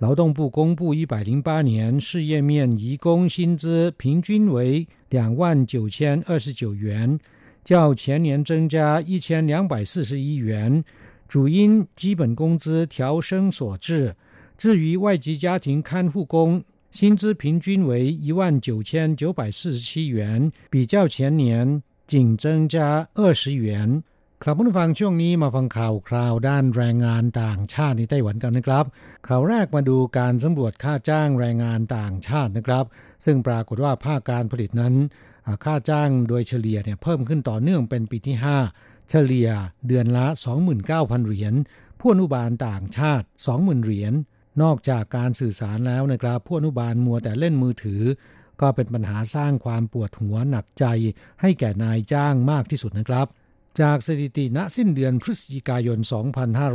劳动部公布一百零八年事业面移工薪资平均为两万九千二十九元，较前年增加一千两百四十一元，主因基本工资调升所致。至于外籍家庭看护工薪资平均为一万九千九百四十七元，比较前年仅增加二十元。 ครับผู้ฟังช่วงนี้มาฟังข่าวคราวด้านแรงงานต่างชาติในไต้หวันกันนะครับ ข่าวแรกมาดูการสำรวจค่าจ้างแรงงานต่างชาตินะครับ ซึ่งปรากฏว่าภาคการผลิตนั้น ค่าจ้างโดยเฉลี่ยเนี่ยเพิ่มขึ้นต่อเนื่องเป็นปีที่ 5 เฉลี่ยเดือนละ 29,000 เหรียญผู้อนุบาลต่างชาติ 20,000 เหรียญนอกจากการสื่อสารแล้วนะครับผู้อนุบาลมัวแต่เล่นมือถือ ก็เป็นปัญหาสร้างความปวดหัวหนักใจ ให้แก่นายจ้างมากที่สุดนะครับ จากสถิติณสิ้นเดือนพฤศจิกายน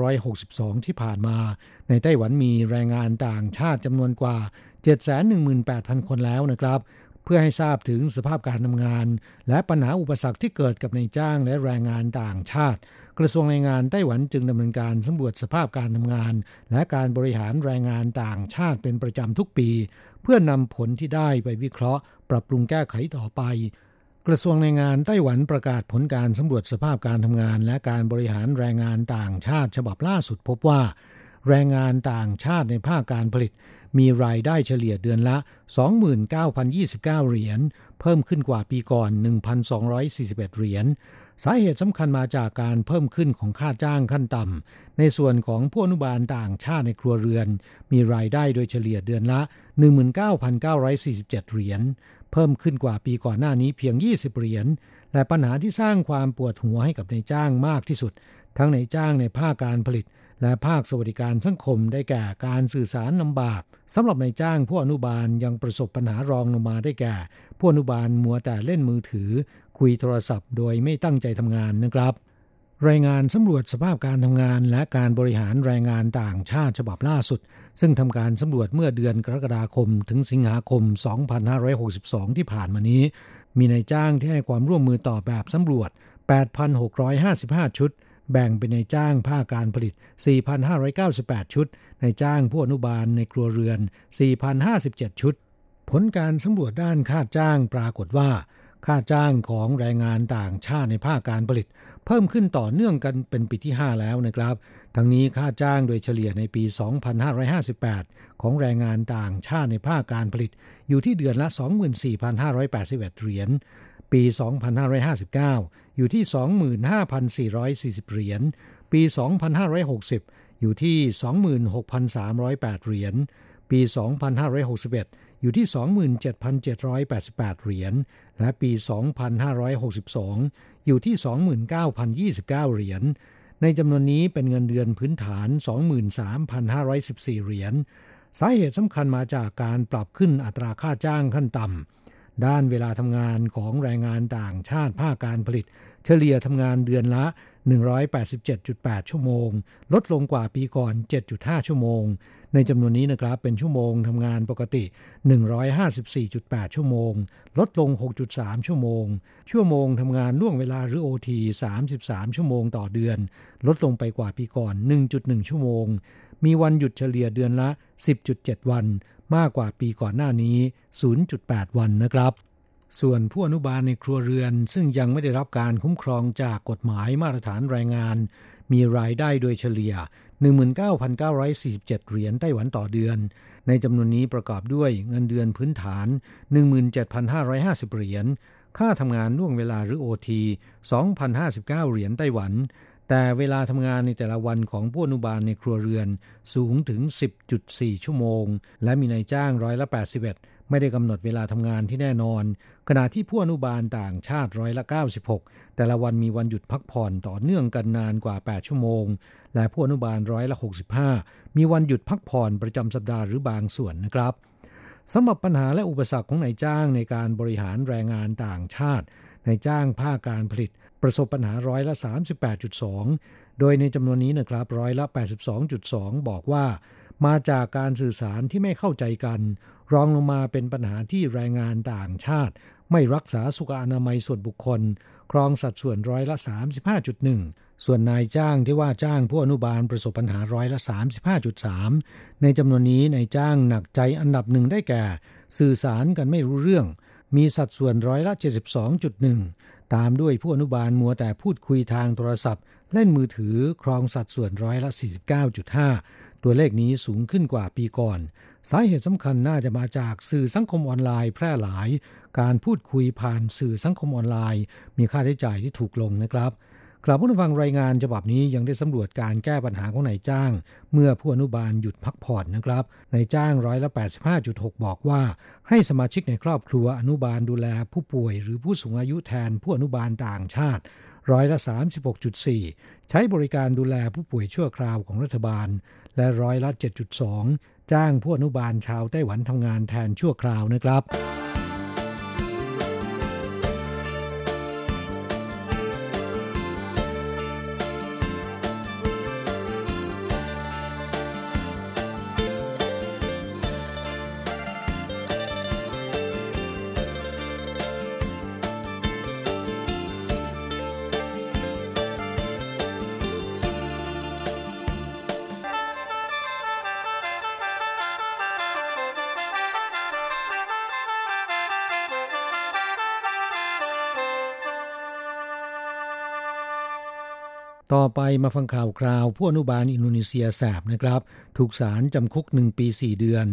2562 ที่ผ่านมา ในไต้หวันมีแรงงานต่างชาติจำนวนกว่า 718,000 คนแล้วนะครับ เพื่อให้ทราบถึงสภาพการทำงาน และปัญหาอุปสรรคที่เกิดกับนายจ้างและแรงงานต่างชาติ กระทรวงแรงงานไต้หวันจึงดำเนินการสำรวจสภาพการทำงาน และการบริหารแรงงานต่างชาติเป็นประจำทุกปี เพื่อนำผลที่ได้ไปวิเคราะห์ ปรับปรุงแก้ไขต่อไป กระทรวงแรงงานไต้หวันประกาศผลการสำรวจสภาพการทำงาน และการบริหารแรงงานต่างชาติฉบับล่าสุดพบว่า แรงงานต่างชาติในภาคการผลิต มีรายได้เฉลี่ยเดือนละ 29,029 เหรียญ เพิ่มขึ้นกว่าปีก่อน 1,241 เหรียญ สาเหตุสำคัญมาจากการเพิ่มขึ้นของค่าจ้างขั้นต่ำ ในส่วนของผู้อนุบาลต่างชาติในครัวเรือน มีรายได้โดยเฉลี่ยเดือนละ 19,947 เหรียญ เพิ่มขึ้นกว่าปีก่อนหน้านี้เพียง 20 เหรียญ และปัญหาที่สร้างความปวดหัวให้กับนายจ้างมากที่สุด ทั้งนายจ้างในภาคการผลิต และภาคสวัสดิการสังคมได้แก่การสื่อสารลำบากสำหรับนายจ้างผู้อนุบาลยังประสบปัญหารองลงมาได้แก่ ผู้อนุบาลมัวแต่เล่นมือถือ คุยโทรศัพท์ โดยไม่ตั้งใจทำงานนะครับ รายงานสำรวจสภาพการทำงานและการบริหารแรงงานต่างชาติฉบับล่าสุด ซึ่งทำการสำรวจเมื่อเดือนกรกฎาคม ถึงสิงหาคม 2562 ที่ผ่านมานี้ มีนายจ้างที่ให้ความร่วมมือต่อแบบสำรวจ 8,655 ชุด แบ่งเป็นนายจ้างภาคการผลิต 4,598 ชุดนายจ้างผู้อนุบาลในครัวเรือน 4,057 ชุด ผลการสำรวจด้านค่าจ้างปรากฏว่า ค่าจ้างของแรงงานต่างชาติในภาคการผลิต เพิ่มขึ้นต่อเนื่องกันเป็นปีที่ 5 แล้วนะครับ ทั้งนี้ค่าจ้างโดยเฉลี่ยในปี 2558 ของแรงงานต่างชาติในภาคการผลิต อยู่ที่เดือนละ 24,581 เหรียญ ปี 2559 อยู่ที่ 25,440 เหรียญ ปี 2560 อยู่ที่ 26,308 เหรียญ ปี 2561อยู่ที่ 27,788 เหรียญ และปี 2562 อยู่ที่ 29,029 เหรียญ ในจำนวนนี้เป็นเงินเดือนพื้นฐาน 23,514 เหรียญ สาเหตุสำคัญมาจากการปรับขึ้นอัตราค่าจ้างขั้นต่ำ ด้านเวลาทำงานของแรงงานต่างชาติภาคการผลิต เฉลี่ยทำงานเดือนละ 187.8 ชั่วโมง ลดลงกว่าปีก่อน 7.5 ชั่วโมง ในจำนวนนี้นะครับเป็นชั่วโมงทำงานปกติ 154.8 ชั่วโมง ลดลง 6.3 ชั่วโมง ชั่วโมงทำงานล่วงเวลาหรือ OT 33 ชั่วโมงต่อเดือน ลดลงไปกว่าปีก่อน 1.1 ชั่วโมง มีวันหยุดเฉลี่ยเดือนละ 10.7 วัน มากกว่าปีก่อนหน้านี้ 0.8 วันนะครับส่วนผู้อนุบาลในครัวเรือนซึ่งยังไม่ได้รับการคุ้มครองจากกฎหมายมาตรฐานแรงงาน มีรายได้โดยเฉลี่ย 19,947 เหรียญไต้หวันต่อเดือน ในจำนวนนี้ประกอบด้วยเงินเดือนพื้นฐาน 17,550 เหรียญ ค่าทำงานล่วงเวลาหรือ OT 2,059 เหรียญไต้หวัน แต่เวลาทำงานในแต่ละวันของผู้อนุบาลในครัวเรือนสูงถึง 10.4 ชั่วโมง และมีนายจ้างร้อยละ 81 ไม่ได้กำหนดเวลาทำงานที่แน่นอน ขณะที่ผู้อนุบาลต่างชาติร้อยละ 96 แต่ละวันมีวันหยุดพักผ่อนต่อเนื่องกันนานกว่า 8 ชั่วโมง และผู้อนุบาลร้อยละ 65 มีวันหยุดพักผ่อนประจำสัปดาห์หรือบางส่วนนะครับสำหรับปัญหาและอุปสรรคของนายจ้างในการบริหารแรงงานต่างชาติ ในจ้างภาคการผลิตประสบปัญหาร้อยละ 38.2 โดยในจำนวนนี้นะครับร้อยละ 82.2 บอกว่า มาจากการสื่อสารที่ไม่เข้าใจกัน รองลงมาเป็นปัญหาที่แรงงานต่างชาติ ไม่รักษาสุขอนามัยส่วนบุคคล ครองสัดส่วนร้อยละ 35.1 ส่วนนายจ้างที่ว่าจ้างผู้อนุบาลประสบปัญหาร้อยละ 35.3 ในจำนวนนี้นายจ้างหนักใจอันดับหนึ่งได้แก่ สื่อสารกันไม่รู้เรื่อง มีสัดส่วนร้อยละ 72.1 ตามด้วยผู้อนุบาลมัวแต่พูดคุยทางโทรศัพท์ เล่นมือถือครองสัดส่วนร้อยละ 49.5 ตัวเลขนี้สูงขึ้นกว่าปีก่อน สาเหตุสำคัญน่าจะมาจากสื่อสังคมออนไลน์แพร่หลาย การพูดคุยผ่านสื่อสังคมออนไลน์ มีค่าใช้จ่ายที่ถูกลงนะครับ กลับผู้นฟังรายงานฉบับนี้ยังได้สำรวจการแก้ปัญหาของนายจ้าง เมื่อผู้อนุบาลหยุดพักผ่อนนะครับนายจ้างร้อยละ 85.6 บอกว่า ให้สมาชิกในครอบครัวอนุบาลดูแลผู้ป่วย หรือผู้สูงอายุแทนผู้อนุบาลต่างชาติร้อยละ 36.4 ใช้บริการดูแลผู้ป่วยชั่วคราวของรัฐบาล และร้อยละ 7.2 จ้างผู้อนุบาลชาวไต้หวันทำงานแทนชั่วคราวนะครับ ต่อไปมาฟังข่าวคราว ผู้อนุบาลอินโดนีเซียแสบนะครับ ถูกศาลจำคุกหนึ่งปี 4 เดือน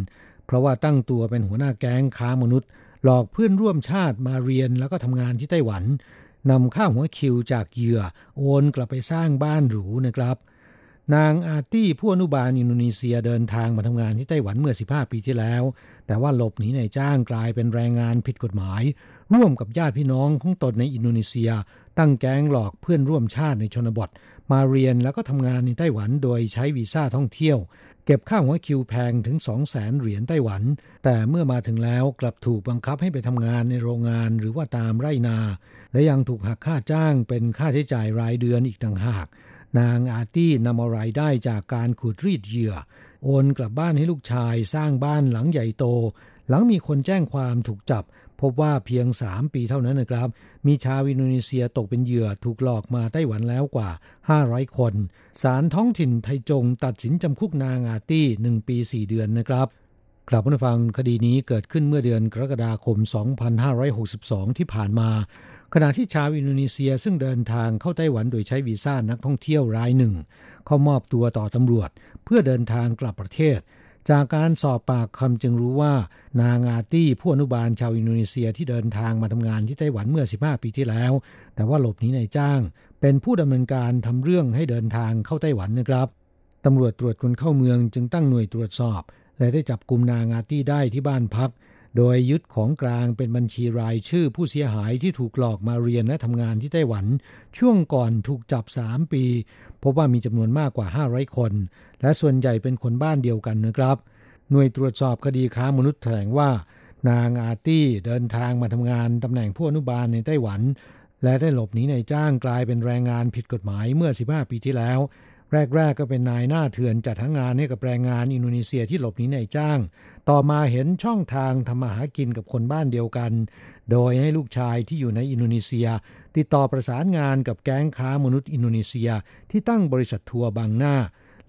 เพราะว่าตั้งตัวเป็นหัวหน้าแก๊งค้ามนุษย์ หลอกเพื่อนร่วมชาติมาเรียนแล้วก็ทำงานที่ไต้หวันนำค่าหัวคิวจากเหยื่อ โอนกลับไปสร้างบ้านหรูนะครับ นางอาร์ตี้ผู้อนุบาลอินโดนีเซียเดินทางมาทำงานที่ไต้หวันเมื่อ 15 ปีที่แล้ว แต่ว่าหลบหนีในจ้างกลายเป็นแรงงานผิดกฎหมาย ร่วมกับญาติพี่น้องของตนในอินโดนีเซีย ตั้งแก๊งหลอกเพื่อนร่วมชาติในชนบท มาเรียนแล้วก็ทำงานในไต้หวันโดยใช้วีซ่าท่องเที่ยว เก็บค่าหัวคิวแพงถึง 2 0 0แสนเหรียญไต้หวัน แต่เมื่อมาถึงแล้วกลับถูกบังคับให้ไปทำงานในโรงงานหรือว่าตามไร่นา และยังถูกหักค่าจ้างเป็นค่าใช้จ่ายรายเดือนอีกต่างหาก นางอาร์ตี้นำเอารายได้จากการขูดรีดเหยื่อ โอนกลับบ้านให้ลูกชายสร้างบ้านหลังใหญ่โต หลังมีคนแจ้งความถูกจับ พบว่าเพียง 3 ปีเท่านั้นนะครับ มีชาวอินโดนีเซียตกเป็นเหยื่อถูกหลอกมาไต้หวันแล้วกว่า 500 คนศาลท้องถิ่นไทจงตัดสินจำคุกนางอาตี้ 1 ปี 4 เดือนนะครับกลับมาฟังคดีนี้เกิดขึ้นเมื่อเดือนกรกฎาคม 2562 ที่ผ่านมา ขณะที่ชาวอินโดนีเซียซึ่งเดินทางเข้าไต้หวันโดยใช้วีซ่านักท่องเที่ยวรายหนึ่ง เข้ามอบตัวต่อตำรวจ เพื่อเดินทางกลับประเทศ จากการสอบปากคำจึงรู้ว่า นางอาตี้ผู้อนุบาลชาวอินโดนีเซียที่เดินทางมาทำงานที่ไต้หวันเมื่อ 15 ปีที่แล้ว แต่ว่าหลบหนีในจ้าง เป็นผู้ดำเนินการทำเรื่องให้เดินทางเข้าไต้หวันนะครับตำรวจตรวจคนเข้าเมืองจึงตั้งหน่วยตรวจสอบ และได้จับกลุ่มนางอาตี้ได้ที่บ้านพัก โดยยึดของกลางเป็นบัญชีรายชื่อผู้เสียหายที่ถูกหลอกมาเรียนและทำงานที่ไต้หวัน ช่วงก่อนถูกจับ 3 ปี พบว่ามีจำนวนมากกว่า 500 คน และส่วนใหญ่เป็นคนบ้านเดียวกันนะครับ หน่วยตรวจสอบคดีค้ามนุษย์แถลงว่า นางอาตี้เดินทางมาทำงานตำแหน่งผู้อนุบาลในไต้หวัน และได้หลบหนีในจ้างกลายเป็นแรงงานผิดกฎหมายเมื่อ 15 ปีที่แล้ว แรก ๆ ก็เป็นนายหน้าเถื่อนจัดหางานให้กับแรงงานอินโดนีเซียที่หลบหนีในจ้าง ต่อมาเห็นช่องทางทำมาหากินกับคนบ้านเดียวกัน โดยให้ลูกชายที่อยู่ในอินโดนีเซีย ติดต่อประสานงานกับแก๊งค้ามนุษย์อินโดนีเซียที่ตั้งบริษัททัวร์บางหน้า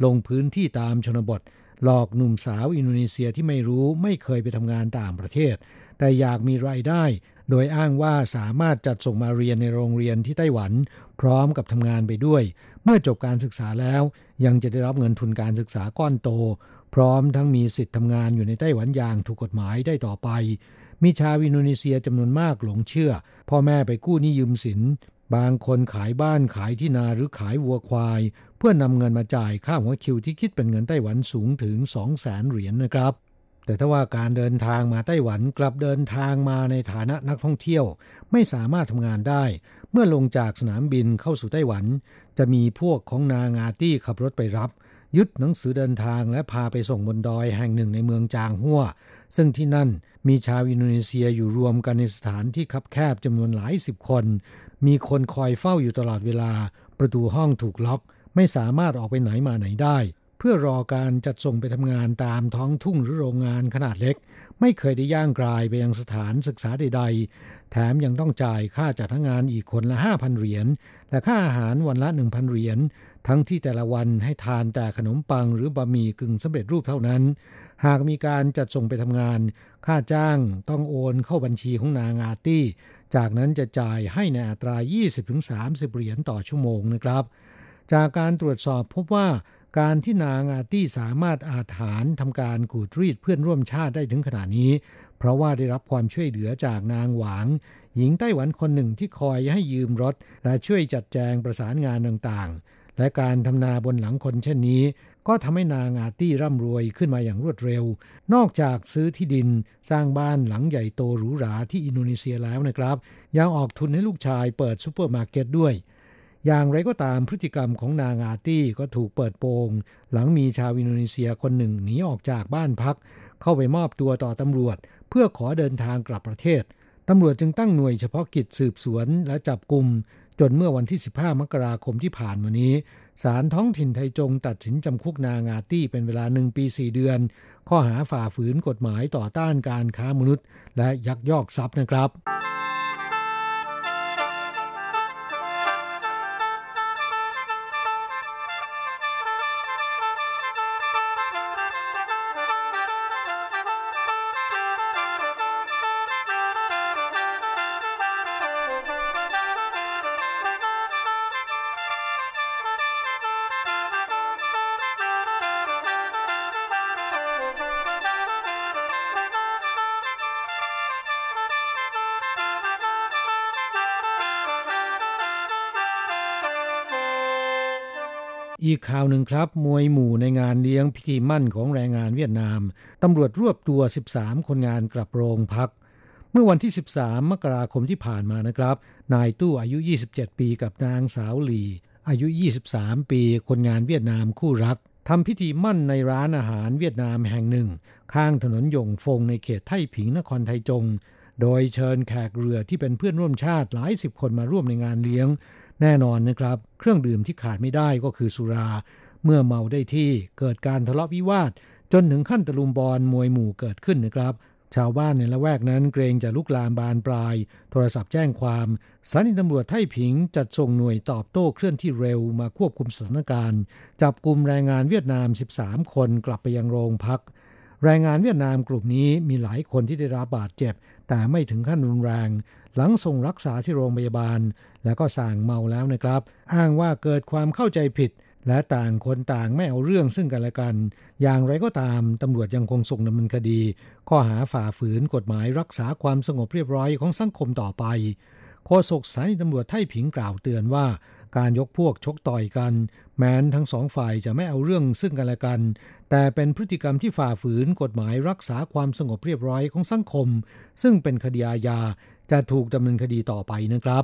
ลงพื้นที่ตามชนบท หลอกหนุ่มสาวอินโดนีเซียที่ไม่รู้ไม่เคยไปทำงานต่างประเทศ แต่อยากมีรายได้ โดยอ้างว่าสามารถจัดส่งมาเรียนในโรงเรียนที่ไต้หวัน พร้อมกับทำงานไปด้วย เมื่อจบการศึกษาแล้ว ยังจะได้รับเงินทุนการศึกษาก้อนโต พร้อมทั้งมีสิทธิ์ทำงานอยู่ในไต้หวันอย่างถูกกฎหมายได้ต่อไป มีชาวอินโดนีเซียจำนวนมากหลงเชื่อ พ่อแม่ไปกู้หนี้ยืมสินบางคนขายบ้านขายที่นาหรือขายวัวควาย เพื่อนำเงินมาจ่ายค่าหัวคิวที่คิดเป็นเงินไต้หวันสูงถึง 2 0 0แสนเหรียญนะครับ แต่ถ้าว่าการเดินทางมาไต้หวันกลับเดินทางมาในฐานะนักท่องเที่ยว ไม่สามารถทำงานได้ เมื่อลงจากสนามบินเข้าสู่ไต้หวัน จะมีพวกของนางาตี้ขับรถไปรับ ยึดหนังสือเดินทางและพาไปส่งบนดอยแห่งหนึ่งในเมืองจางหัวซึ่งที่นั่นมีชาวอินโดนีเซียอยู่รวมกันในสถานที่คับแคบจำนวนหลายสิบคน มีคนคอยเฝ้าอยู่ตลอดเวลา ประตูห้องถูกล็อก ไม่สามารถออกไปไหนมาไหนได้ เพื่อรอการจัดส่งไปทำงานตามท้องทุ่งหรือโรงงานขนาดเล็ก ไม่เคยได้ย่างกลายไปยังสถานศึกษาใดๆ แถมยังต้องจ่ายค่าจัดทั้งงานอีกคนละ 5,000 เหรียญและค่าอาหารวันละ 1,000 เหรียญทั้งที่แต่ละวันให้ทานแต่ขนมปังหรือบะหมี่กึ่งสำเร็จรูปเท่านั้น หากมีการจัดส่งไปทำงาน ค่าจ้างต้องโอนเข้าบัญชีของนางอาตี้ จากนั้นจะจ่ายให้ในอัตรา 20-30 เหรียญต่อชั่วโมงนะครับ จากการตรวจสอบพบว่า การที่นางอาตี้สามารถอาถานทำการขูดรีดเพื่อนร่วมชาติได้ถึงขนาดนี้ เพราะว่าได้รับความช่วยเหลือจากนางหวาง หญิงไต้หวันคนหนึ่งที่คอยให้ยืมรถ และช่วยจัดแจงประสานงานต่างๆ และการทำนาบนหลังคนเช่นนี้ ก็ทำให้นางอาตี้ร่ำรวยขึ้นมาอย่างรวดเร็ว นอกจากซื้อที่ดินสร้างบ้านหลังใหญ่โตหรูหราที่อินโดนีเซียแล้วนะครับ ยังออกทุนให้ลูกชายเปิดซูเปอร์มาร์เก็ตด้วย อย่างไรก็ตามพฤติกรรมของนางอาตี้ก็ถูกเปิดโปง หลังมีชาวอินโดนีเซียคนหนึ่งหนีออกจากบ้านพัก เข้าไปมอบตัวต่อตำรวจ เพื่อขอเดินทางกลับประเทศตำรวจจึงตั้งหน่วยเฉพาะกิจสืบสวนและจับกลุ่มจนเมื่อวันที่ 15 มกราคมที่ผ่านมานี้ ศาลท้องถิ่นไทจงตัดสินจำคุกนางอาตี้เป็นเวลาหนึ่งปี 4 เดือน ข้อหาฝ่าฝืนกฎหมายต่อต้านการค้ามนุษย์ และยักยอกทรัพย์นะครับ อีกข่าวหนึ่งครับ มวยหมู่ในงานเลี้ยงพิธีมั่นของแรงงานเวียดนาม ตำรวจรวบตัว 13 คนงานกลับโรงพัก เมื่อวันที่ 13 มกราคมที่ผ่านมานะครับ นายตู้อายุ 27 ปีกับนางสาวหลีอายุ 23 ปี คนงานเวียดนามคู่รักทำพิธีมั่นในร้านอาหารเวียดนามแห่งหนึ่ง ข้างถนนยงฟงในเขตไท่ผิงนครไทจง โดยเชิญแขกเรือที่เป็นเพื่อนร่วมชาติหลายสิบคนมาร่วมในงานเลี้ยง แน่นอนนะครับ เครื่องดื่มที่ขาดไม่ได้ก็คือสุรา เมื่อเมาได้ที่เกิดการทะเลาะวิวาท จนถึงขั้นตะลุมบอลมวยหมู่เกิดขึ้นนะครับ ชาวบ้านในละแวกนั้นเกรงจะลุกลามบานปลาย โทรศัพท์แจ้งความสถานีตำรวจไท่ผิงจัดส่งหน่วยตอบโต้เคลื่อนที่เร็วมาควบคุมสถานการณ์ จับกลุ่มแรงงานเวียดนาม 13 คนกลับไปยังโรงพักแรงงานเวียดนามกลุ่มนี้มีหลายคนที่ได้รับบาดเจ็บ แต่ไม่ถึงขั้นรุนแรง หลังส่งรักษาที่โรงพยาบาล แล้วก็สั่งเมาแล้วนะครับ อ้างว่าเกิดความเข้าใจผิด และต่างคนต่างไม่เอาเรื่องซึ่งกันและกัน อย่างไรก็ตามตำรวจยังคงส่งดำเนินคดี ข้อหาฝ่าฝืนกฎหมายรักษาความสงบเรียบร้อยของสังคมต่อไปโฆษกสถานีตำรวจไท่ผิงกล่าวเตือนว่าการยกพวกชกต่อยกัน แม้นทั้งสองฝ่ายจะไม่เอาเรื่องซึ่งกันและกัน แต่เป็นพฤติกรรมที่ฝ่าฝืนกฎหมายรักษาความสงบเรียบร้อยของสังคม ซึ่งเป็นคดีอาญา จะถูกดำเนินคดีต่อไปนะครับ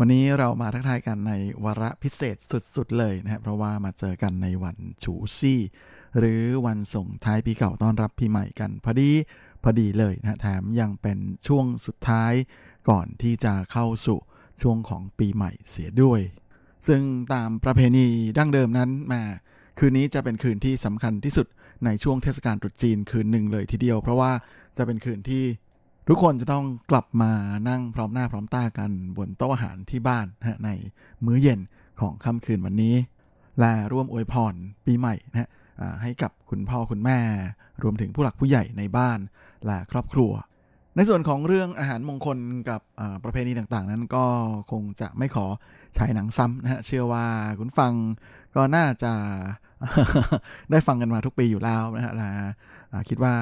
วันนี้เรามาทักทายกันในวาระพิเศษสุดๆเลยนะครับเพราะว่ามาเจอกันในวันฉูซี่ หรือวันส่งท้ายปีเก่าต้อนรับปีใหม่กันพอดีพอดีเลยนะแถมยังเป็นช่วงสุดท้ายก่อนที่จะเข้าสู่ช่วงของปีใหม่เสียด้วย ซึ่งตามประเพณีดั้งเดิมนั้นมาคืนนี้จะเป็นคืนที่สำคัญที่สุดในช่วงเทศกาลตรุษจีนคืนหนึ่งเลยทีเดียว เพราะว่าจะเป็นคืนที่ ทุกคนจะต้องกลับมานั่งพร้อมหน้าพร้อมตากันบนโต๊ะอาหารที่บ้านนะในมื้อเย็นของค่ำคืนวันนี้ และร่วมอวยพรปีใหม่นะให้กับคุณพ่อคุณแม่ รวมถึงผู้หลักผู้ใหญ่ในบ้านและครอบครัว ในส่วนของเรื่องอาหารมงคลกับประเพณีต่างๆ นั้นก็คงจะไม่ขอฉายหนังซ้ำนะฮะเชื่อว่าคุณฟังก็น่าจะได้ฟังกันมาทุกปีอยู่แล้วนะฮะและคิดว่า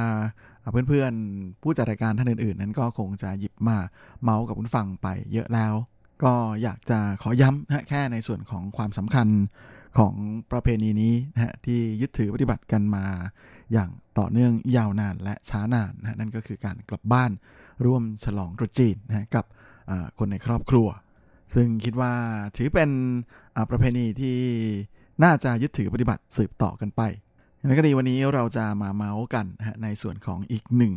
เพื่อนๆ ผู้จัดรายการท่านอื่นๆ นั้นก็คงจะหยิบมาเมาส์กับคุณฟังไปเยอะแล้ว ก็อยากจะขอย้ำนะแค่ในส่วนของความสำคัญของประเพณีนี้นะฮะที่ยึดถือปฏิบัติกันมา อย่างต่อเนื่องยาวนานและช้านานนะนั่นก็คือการกลับบ้านร่วมฉลองตรุษจีนนะกับคนในครอบครัว ซึ่งคิดว่าถือเป็นประเพณีที่น่าจะยึดถือปฏิบัติสืบต่อกันไป ในกรณีวันนี้เราจะมาเมาส์กันในส่วนของอีกหนึ่ง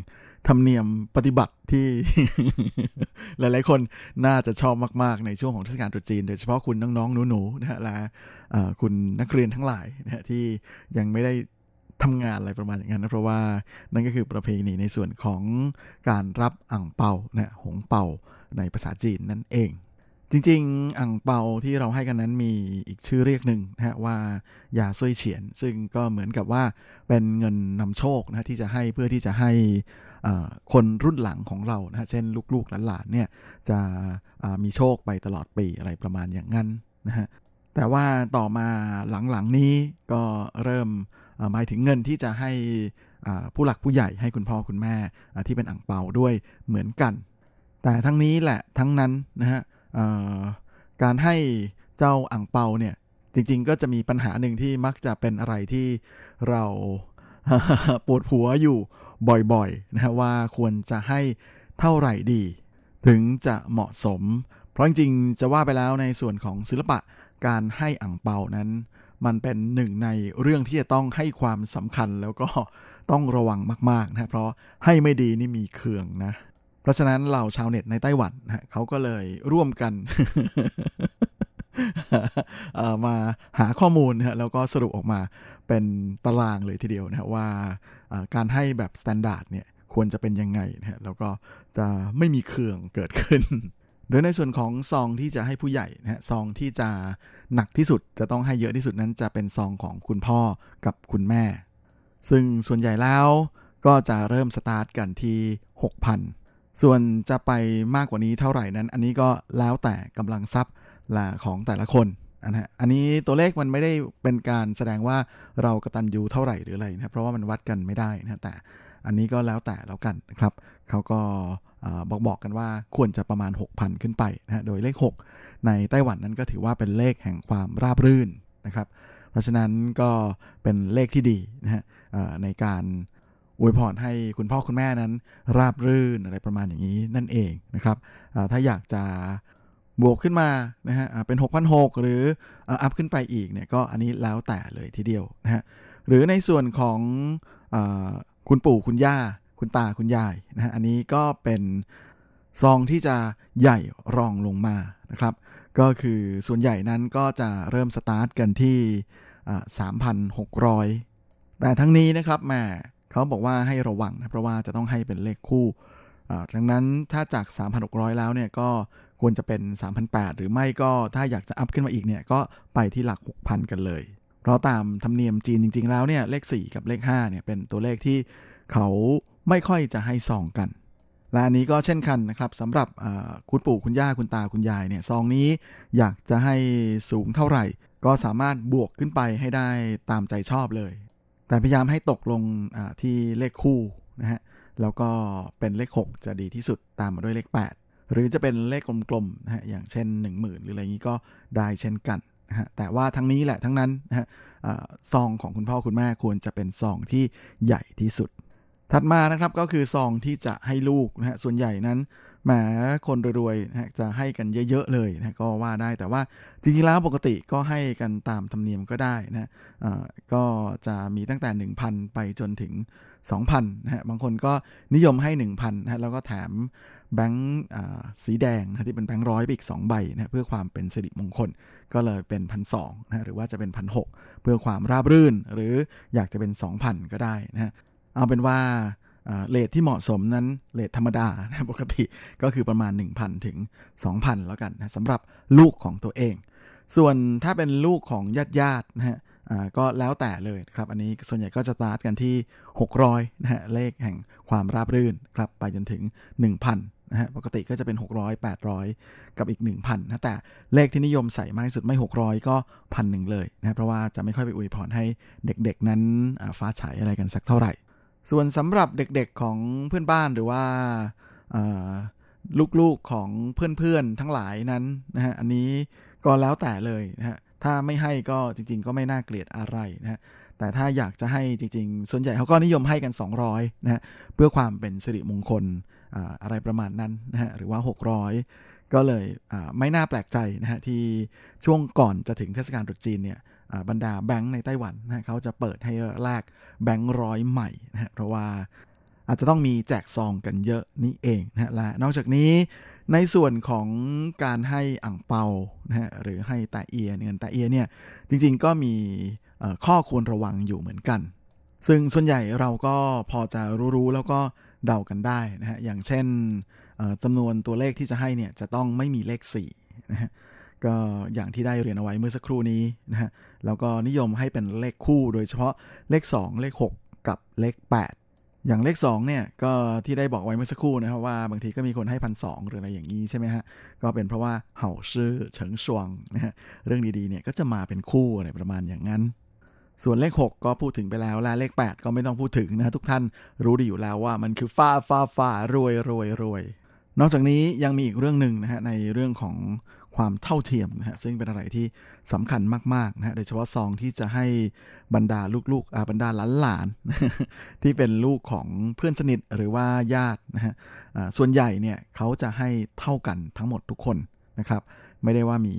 ธรรมเนียมปฏิบัติที่ หลายๆ คนน่าจะชอบมาก ๆ ในช่วงของเทศกาลตรุษจีน โดยเฉพาะคุณน้องๆหนูๆนะฮะและคุณนักเรียนทั้งหลายนะฮะที่ยังไม่ได้ทำงานอะไรประมาณอย่างนั้นนะเพราะว่านั่นก็คือประเพณีในส่วนของการรับอ่างเปานะหงเปาในภาษาจีนนั่นเอง จริงๆ อ่างเปาที่เราให้กันนั้นมีอีกชื่อเรียกหนึ่งนะฮะว่ายาซุยเฉียน ซึ่งก็เหมือนกับว่าเป็นเงินนำโชคนะที่จะให้เพื่อที่จะให้คนรุ่นหลังของเรานะเช่นลูกๆหลานๆเนี่ยจะมีโชคไปตลอดปีอะไรประมาณอย่างนั้นนะฮะแต่ว่าต่อมาหลังๆนี้ก็เริ่มหมายถึงเงินที่จะให้ผู้หลักผู้ใหญ่ให้คุณพ่อคุณแม่ที่เป็นอ่างเปาด้วยเหมือนกัน แต่ทั้งนี้แหละทั้งนั้นนะฮะ การให้เจ้าอ่างเปาเนี่ยจริง ๆ ก็จะมีปัญหาหนึ่งที่มักจะเป็นอะไรที่เราปวดหัวอยู่บ่อยๆนะฮะว่าควรจะให้เท่าไหร่ดี ถึงจะเหมาะสม เพราะจริงๆจะว่าไปแล้วในส่วนของศิลปะการให้อ่างเปานั้น มันเป็นหนึ่งในเรื่องที่จะต้องให้ความสำคัญแล้วก็ต้องระวังมากๆนะเพราะให้ไม่ดีนี่มีเคืองนะ เพราะฉะนั้นเหล่าชาวเน็ตในไต้หวันนะเขาก็เลยร่วมกันมาหาข้อมูลนะแล้วก็สรุปออกมาเป็นตารางเลยทีเดียวนะว่าการให้แบบ standard เนี่ยควรจะเป็นยังไงนะแล้วก็จะไม่มีเครื่องเกิดขึ้น โดยในส่วนของซองที่จะให้ผู้ใหญ่นะฮะซองที่จะหนักที่สุดจะต้องให้เยอะที่สุดนั้นจะเป็นซองของคุณพ่อกับคุณแม่ ซึ่งส่วนใหญ่แล้วก็จะเริ่มสตาร์ทกันที่ 6,000 ส่วนจะไปมากกว่านี้เท่าไหร่นั้น อันนี้ก็แล้วแต่กำลังทรัพย์ละของแต่ละคนนะฮะอันนี้ตัวเลขมันไม่ได้เป็นการแสดงว่าเรากระตันยูเท่าไหร่หรืออะไรนะเพราะว่ามันวัดกันไม่ได้นะแต่อันนี้ก็แล้วแต่แล้วกันนะครับเขาก็บอกบอกกันว่าควรจะประมาณ 6,000 ขึ้นไปนะฮะโดยเลข 6 ในไต้หวันนั้นก็ถือว่าเป็นเลขแห่งความราบรื่นนะครับ เพราะฉะนั้นก็เป็นเลขที่ดีนะฮะในการ อวยพรให้คุณพ่อคุณแม่นั้น ราบรื่นอะไรประมาณอย่างนี้นั่นเองนะครับถ้าอยากจะบวกขึ้นมานะฮะเป็น6,600หรืออัพขึ้นไปอีกเนี่ยก็อันนี้แล้วแต่เลยทีเดียวนะฮะหรือในส่วนของอคุณปู่คุณย่า คุณตาคุณยายนะฮะอันนี้ก็เป็นซองที่จะใหญ่รองลงมานะครับ ก็คือส่วนใหญ่นั้นก็จะเริ่มสตาร์ทกันที่ 3,600 แต่ทั้งนี้นะครับแม่ เขาบอกว่าให้ระวังนะเพราะว่าจะต้องให้เป็นเลขคู่ดังนั้นถ้าจาก 3,600 แล้วเนี่ยก็ควรจะเป็น 3,800 หรือไม่ก็ถ้าอยากจะอัพขึ้นมาอีกเนี่ยก็ไปที่หลัก 6,000 กันเลย เพราะตามธรรมเนียมจีนจริง ๆ แล้วเนี่ยเลข 4 กับเลข5เนี่ยเป็นตัวเลขที่เขาไม่ค่อยจะให้ซองกัน และอันนี้ก็เช่นกันนะครับสำหรับคุณปู่คุณย่าคุณตาคุณยายเนี่ยซองนี้อยากจะให้สูงเท่าไหร่ ก็สามารถบวกขึ้นไปให้ได้ตามใจชอบเลย แต่พยายามให้ตกลงที่เลขคู่นะฮะ แล้วก็เป็นเลข 6 จะดีที่สุดตามมาด้วยเลข 8 หรือจะเป็นเลขกลมๆนะฮะอย่างเช่น 10,000 หรืออะไรนี้ก็ได้เช่นกันนะฮะแต่ว่าทั้งนี้แหละทั้งนั้นนะฮะซองของคุณพ่อคุณแม่ควรจะเป็นซองที่ใหญ่ที่สุด ถัดมานะครับก็คือซองที่จะให้ลูกนะฮะส่วนใหญ่นั้น แหมคนรวยๆนะจะให้กันเยอะ ๆ เลยนะก็ว่าได้แต่ว่าจริงๆแล้วปกติก็ให้กันตามธรรมเนียมก็ได้นะก็จะมีตั้งแต่ 1,000 ไปจนถึง 2,000นะฮะบางคนก็นิยมให้ 1,000นะฮะแล้วก็แถมแบงค์สีแดงนะที่เป็นแบงค์ร้อยไปอีก 2 ใบนะเพื่อความเป็นสิริมงคลก็เลยเป็นพันสองนะหรือว่าจะเป็นพันหเพื่อความราบรื่น หรืออยากจะเป็น 2,000 ก็ได้นะเอาเป็นว่า เลทที่เหมาะสมนั้นเลทธรรมดานะปกติก็คือประมาณ 1,000 ถึง 2,000 แล้วกันนะสำหรับลูกของตัวเอง ส่วนถ้าเป็นลูกของญาติญาตินะฮะก็แล้วแต่เลยครับ อันนี้ส่วนใหญ่ก็จะสตาร์ทกันที่ 600นะฮะเลขแห่งความราบรื่นครับไปจนถึง 1,000นะฮะปกติก็จะเป็น 600 800 กับอีก 1,000นะแต่เลขที่นิยมใส่มากที่สุดไม่ 600 ก็พันหนึ่งเลยนะเพราะว่าจะไม่ค่อยไปอวยพรให้เด็กๆนั้นฟ้าฉายอะไรกันสักเท่าไหร่ ส่วนสำหรับเด็กๆของเพื่อนบ้านหรือว่าลูกๆของเพื่อนๆทั้งหลายนั้นนะฮะอันนี้ก็แล้วแต่เลยนะฮะถ้าไม่ให้ก็จริง ๆ ก็ไม่น่าเกลียดอะไรนะฮะแต่ถ้าอยากจะให้จริง ๆ ส่วนใหญ่เขาก็นิยมให้กัน 200นะฮะเพื่อความเป็นสิริมงคลอะไรประมาณนั้นนะฮะหรือว่า 600 ก็เลยไม่น่าแปลกใจนะฮะที่ช่วงก่อนจะถึงเทศกาลตรุษจีนเนี่ย บรรดาแบงค์ในไต้หวันนะเขาจะเปิดให้แลกแบงค์ร้อยใหม่นะเพราะว่าอาจจะต้องมีแจกซองกันเยอะนี่เองนะฮะและนอกจากนี้ในส่วนของการให้อ่างเปานะฮะหรือให้ตาเอียเงินตาเอียเนี่ยจริงๆก็มีข้อควรระวังอยู่เหมือนกัน ซึ่งส่วนใหญ่เราก็พอจะรู้ๆแล้วก็เดากันได้นะฮะอย่างเช่นจำนวนตัวเลขที่จะให้เนี่ยจะต้องไม่มีเลข4นะฮะ ก็อย่างที่ได้เรียนเอาไว้เมื่อสักครู่นี้นะฮะแล้วก็นิยมให้เป็นเลขคู่โดยเฉพาะเลข 2 เลข 6 กับเลข 8 อย่างเลข2เนี่ยก็ที่ได้บอกไว้เมื่อสักครู่นะครับว่าบางทีก็มีคนให้พันสหรืออะไรอย่างนี้ใช่ไหมฮะก็เป็นเพราะว่าเห่าชื่อเฉิงชวงนะฮะเรื่องดีๆเนี่ยก็จะมาเป็นคู่อะไรประมาณอย่างนั้นส่วนเลข 6 ก็พูดถึงไปแล้ว และเลข 8 ก็ไม่ต้องพูดถึงนะทุกท่านรู้ดีอยู่แล้วว่ามันคือฟ้าฟ้าฟ้ารวยรวยรวยนอกจากนี้ยังมีอีกเรื่องหนึ่งนะฮะในเรื่องของ ความเท่าเทียมนะฮะซึ่งเป็นอะไรที่สำคัญมากๆนะฮะโดยเฉพาะซองที่จะให้บรรดาลูกๆอาบรรดาหลานๆที่เป็นลูกของเพื่อนสนิทหรือว่าญาตินะฮะส่วนใหญ่เนี่ยเขาจะให้เท่ากันทั้งหมดทุกคนนะครับไม่ได้ว่ามี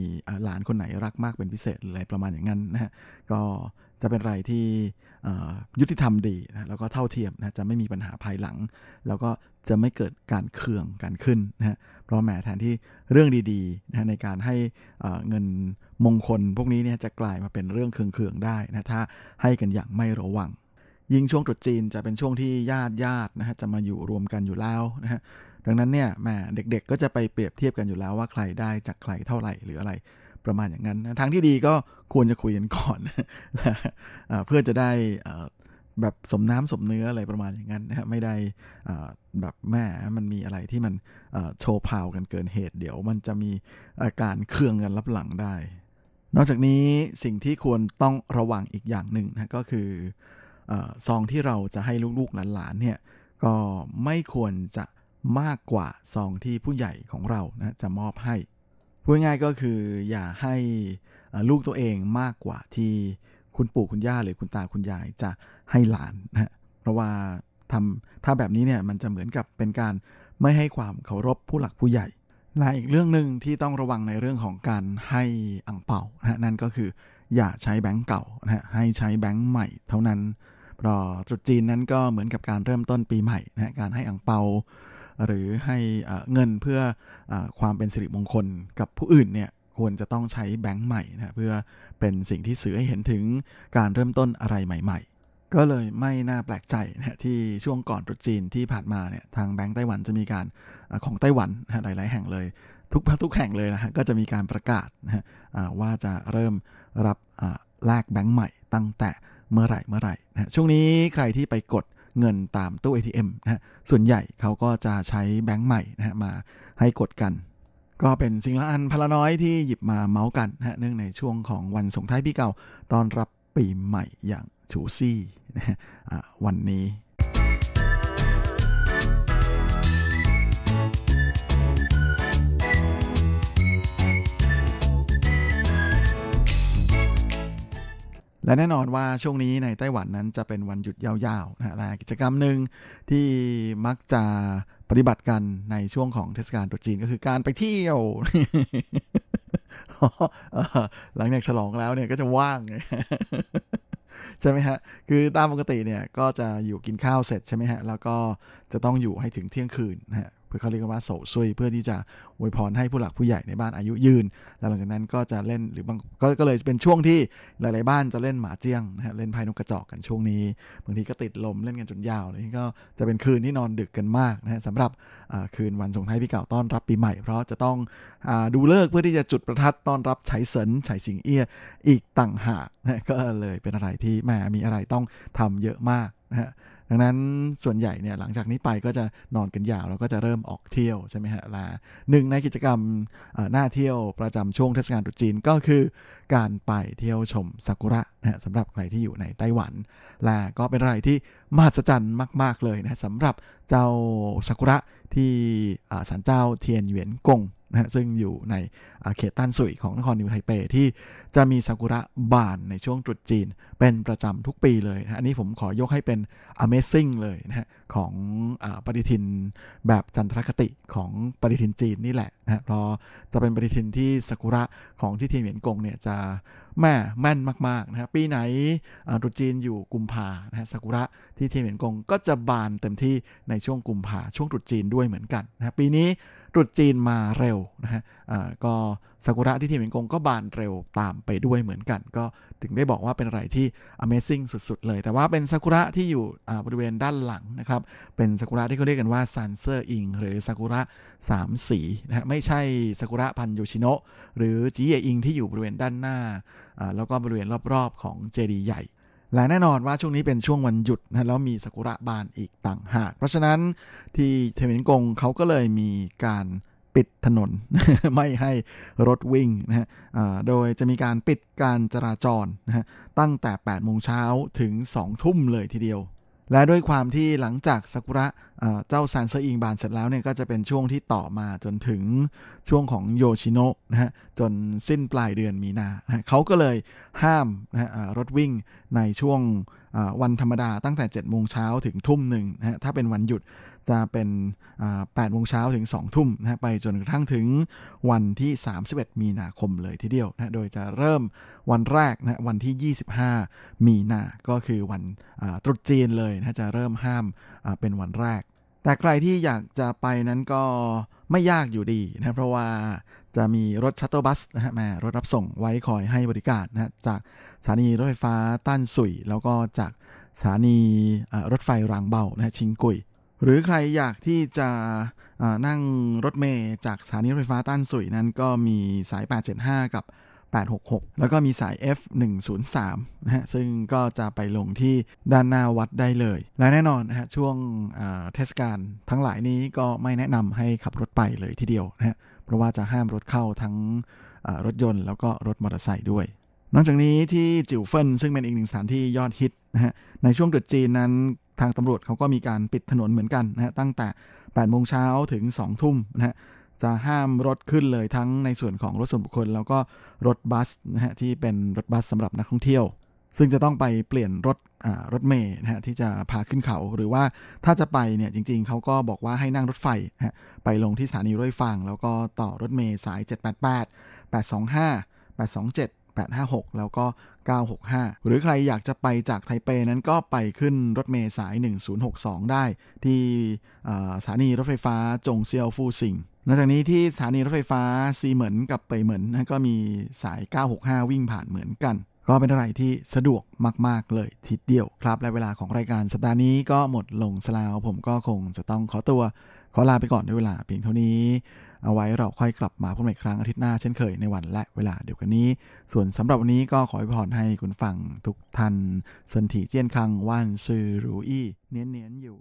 หลานคนไหนรักมากเป็นพิเศษหรืออะไรประมาณอย่างนั้นนะฮะก็จะเป็นอะไรที่ยุติธรรมดีนะแล้วก็เท่าเทียมนะจะไม่มีปัญหาภายหลัง แล้วก็ จะไม่เกิดการเคืองการขึ้นนะฮะเพราะแม้แทนที่เรื่องดีๆนะในการให้เงินมงคลพวกนี้เนี่ยจะกลายมาเป็นเรื่องเคืองๆได้นะถ้าให้กันอย่างไม่ระวัง ยิ่งช่วงตรุษจีนจะเป็นช่วงที่ญาติญาตินะฮะจะมาอยู่รวมกันอยู่แล้วนะฮะดังนั้นเนี่ยแม่เด็กๆ ก็จะไปเปรียบเทียบกันอยู่แล้วว่าใครได้จากใครเท่าไหร่หรืออะไรประมาณอย่างนั้นทางที่ดีก็ควรจะคุยกันก่อนเพื่อจะได้ แบบสมน้ำสมเนื้ออะไรประมาณอย่างนั้นนะครับไม่ได้แบบแม่มันมีอะไรที่มันโชว์พาวกันเกินเหตุ เดี๋ยวมันจะมีอาการเครื่องกันรับหลังได้ นอกจากนี้สิ่งที่ควรต้องระวังอีกอย่างหนึ่งนะก็คือซองที่เราจะให้ลูกๆหลานๆเนี่ยก็ไม่ควรจะมากกว่าซองที่ผู้ใหญ่ของเรานะจะมอบให้พูดง่ายก็คืออย่าให้ลูกตัวเองมากกว่าที่ คุณปู่คุณย่าหรือคุณตาคุณยายจะให้หลานนะเพราะว่าทำถ้าแบบนี้เนี่ยมันจะเหมือนกับเป็นการไม่ให้ความเคารพผู้หลักผู้ใหญ่และอีกเรื่องหนึ่งที่ต้องระวังในเรื่องของการให้อังเป่านะนั่นก็คืออย่าใช้แบงก์เก่านะฮะให้ใช้แบงก์ใหม่เท่านั้นเพราะตรุษจีนนั้นก็เหมือนกับการเริ่มต้นปีใหม่นะการให้อังเปา หรือให้เงินเพื่ออความเป็นสิริมงคลกับผู้อื่นเนี่ย ควรจะต้องใช้แบงค์ใหม่นะเพื่อเป็นสิ่งที่สื่อให้เห็นถึงการเริ่มต้นอะไรใหม่ ๆ ก็เลยไม่น่าแปลกใจนะที่ช่วงก่อนตรุษจีนที่ผ่านมาเนี่ยทางแบงค์ไต้หวันจะมีการของไต้หวันนะหลาย ๆ แห่งเลย ทุกทุกแห่งเลยนะฮะก็จะมีการประกาศนะฮะว่าจะเริ่มรับแลกแบงค์ใหม่ตั้งแต่เมื่อไหร่เมื่อไหร่นะช่วงนี้ใครที่ไปกดเงินตามตู้ ATM นะฮะส่วนใหญ่เขาก็จะใช้แบงค์ใหม่นะฮะมาให้กดกัน ก็เป็นสิ่งละอันพลน้อยที่หยิบมาเมาส์กันนะฮะเนื่องในช่วงของวันส่งท้ายปีเก่าตอนรับปีใหม่อย่างชูซี่นะฮะวันนี้ และแน่นอนว่าช่วงนี้ในไต้หวันนั้นจะเป็นวันหยุดยาวๆนะฮะและกิจกรรมหนึ่งที่มักจะปฏิบัติกันในช่วงของเทศกาลตรุษจีนก็คือการไปเที่ยว หลังจากฉลองแล้วเนี่ยก็จะว่างใช่ไหมฮะ คือตามปกติเนี่ยก็จะอยู่กินข้าวเสร็จใช่ไหมฮะ แล้วก็จะต้องอยู่ให้ถึงเที่ยงคืนนะฮะ เพื่อเขาเรียกว่าโสซุยเพื่อที่จะอวยพรให้ผู้หลักผู้ใหญ่ในบ้านอายุยืน แล้วหลังจากนั้นก็จะเล่นหรือบางกก็เลยเป็นช่วงที่หลาย ๆ บ้านจะเล่นหมาเจี้ยงนะฮะเล่นไพ่นกกระจอกกันช่วงนี้บางทีก็ติดลมเล่นกันจนยาวเลยก็จะเป็นคืนที่นอนดึกกันมากนะฮะสำหรับคืนวันส่งท้ายปีเก่าต้อนรับปีใหม่ เพราะจะต้องอดูเลิกเพื่อที่จะจุดประทัดต้อนรับไฉเสินไฉสิงเอี้ยอีกต่างหากนะก็เลยเป็นอะไรที่แหมมีอะไรต้องทำเยอะมากนะฮะ ดังนั้นส่วนใหญ่เนี่ยหลังจากนี้ไปก็จะนอนกันยาว แล้วก็จะเริ่มออกเที่ยวใช่ไหมฮะลาหนึ่งในกิจกรรมหน้าเที่ยวประจำช่วงเทศกาลตรุษจีนก็คือการไปเที่ยวชมซากุระนะฮะสำหรับใครที่อยู่ในไต้หวันและก็เป็นอะไรที่มหัศจรรย์มาก ๆเลยนะสำหรับเจ้าซากุระที่ศาลเจ้าเทียนเหวียนกง นะฮะซึ่งอยู่ในเขตต้านสุยของนครนิวไทเปที่จะมีซากุระบานในช่วงตรุษจีนเป็นประจำทุกปีเลยนะอันนี้ผมขอยกให้เป็น Amazing เลยนะฮะของอปฏิทินแบบจันทรคติของปฏิทินจีนนี่แหละนะเพราะจะเป็นปฏิทินที่ซากุระของที่เทียนเหวียนกงเนี่ยจะแม่แม่นมากๆนะครับปีไหนตรุษจีนอยู่กุมภานะฮะซากุระที่เทียนเหวียนกงก็จะบานเต็มที่ในช่วงกุมภาช่วงตรุษจีนด้วยเหมือนกันนะปีนี้ ตรุษจีนมาเร็วนะฮะก็ซากุระที่เทียนเหวียนกงก็บานเร็วตามไปด้วยเหมือนกัน ก็ถึงได้บอกว่าเป็นอะไรที่ Amazing สุดๆ เลย แต่ว่าเป็นซากุระที่อยู่บริเวณด้านหลังนะครับ เป็นซากุระที่เขาเรียกกันว่า 三色櫻 หรือซากุระสามสีนะฮะไม่ใช่ซากุระพันธุ์โยชิโนะหรือจีเออิงที่อยู่บริเวณด้านหน้า แล้วก็บริเวณรอบๆ ของเจดีย์ใหญ่ และแน่นอนว่าช่วงนี้เป็นช่วงวันหยุดนะแล้วมีซากุระบานอีกต่างหาก เพราะฉะนั้นที่เทมินกงเขาก็เลยมีการปิดถนนไม่ให้รถวิ่งนะฮะโดยจะมีการปิดการจราจรนะฮะตั้งแต่ 8 โมงเช้าถึง 2 ทุ่มเลยทีเดียว และด้วยความที่หลังจากซากุระ เจ้าซานเซอิงบานเสร็จแล้วเนี่ยก็จะเป็นช่วงที่ต่อมาจนถึงช่วงของโยชิโนะนะฮะจนสิ้นปลายเดือนมีนานะเขาก็เลยห้ามนะฮะรถวิ่งในช่วงวันธรรมดาตั้งแต่7โมงเช้าถึงทุ่มหนึ่งนะฮะถ้าเป็นวันหยุดจะเป็น8โมงเช้าถึง2ทุ่มนะไปจนกระทั่งถึงวันที่ 31 มีนาคมเลยทีเดียวนะโดยจะเริ่มวันแรกนะวันที่ 25 มีนาก็คือวันตรุษจีนเลยนะจะเริ่มห้ามเป็นวันแรก แต่ใครที่อยากจะไปนั้นก็ไม่ยากอยู่ดีนะเพราะว่าจะมีรถชัตเตอร์บัสนะฮะมารถรับส่งไว้คอยให้บริการนะจากสถานีรถไฟฟ้าต้านสุย แล้วก็จากสถานีรถไฟรางเบานะชิงกุย หรือใครอยากที่จะนั่งรถเมย์จากสถานีรถไฟฟ้าต้านสุยนั้นก็มีสาย 875 กับ 866 แล้วก็มีสาย F103 นะฮะซึ่งก็จะไปลงที่ด้านหน้าวัดได้เลย และแน่นอนนะฮะช่วงเทศกาลทั้งหลายนี้ก็ไม่แนะนำให้ขับรถไปเลยทีเดียวนะฮะเพราะว่าจะห้ามรถเข้าทั้งรถยนต์แล้วก็รถมอเตอร์ไซค์ด้วย นอกจากนี้ที่จิ๋วเฟินซึ่งเป็นอีกหนึ่งสถานที่ยอดฮิตนะฮะในช่วงตรุษจีนนั้นทางตำรวจเขาก็มีการปิดถนนเหมือนกันนะฮะตั้งแต่8โมงเช้าถึง 2 ทุ่มนะฮะ จะห้ามรถขึ้นเลยทั้งในส่วนของรถส่วนบุคคล แล้วก็รถบัสนะฮะที่เป็นรถบัสสำหรับนักท่องเที่ยว ซึ่งจะต้องไปเปลี่ยนรถรถเมย์นะฮะที่จะพาขึ้นเขาหรือว่าถ้าจะไปเนี่ยจริงๆ เขาก็บอกว่าให้นั่งรถไฟนะฮะไปลงที่สถานีรถไฟฟังแล้วก็ต่อรถเมย์สาย 788 825 827 856 แล้วก็ 965 หรือใครอยากจะไปจากไทเปนั้นก็ไปขึ้นรถเมล์สาย 1062 ได้ ที่สถานีรถไฟฟ้าจงเซียวฟูซิง นอกจากนี้ที่สถานีรถไฟฟ้าซีเหมินกับเปยเหมินก็มีสาย 965 วิ่งผ่านเหมือนกัน ก็เป็นอะไรที่สะดวกมาก ๆ เลยทีเดียวครับ และเวลาของรายการสัปดาห์นี้ก็หมดลงสลาว ผมก็คงจะต้องขอตัวขอลาไปก่อนด้วยเวลาเพียงเท่านี้ เอาไว้เราค่อยกลับมาพบกันอีกครั้งอาทิตย์หน้าเช่นเคยในวันและเวลาเดียวกันนี้ ส่วนสำหรับวันนี้ก็ขอให้พรให้คุณฟังทุกท่านสันติเจียนคังว่านซือรูอี้เนียนเนียนอยู่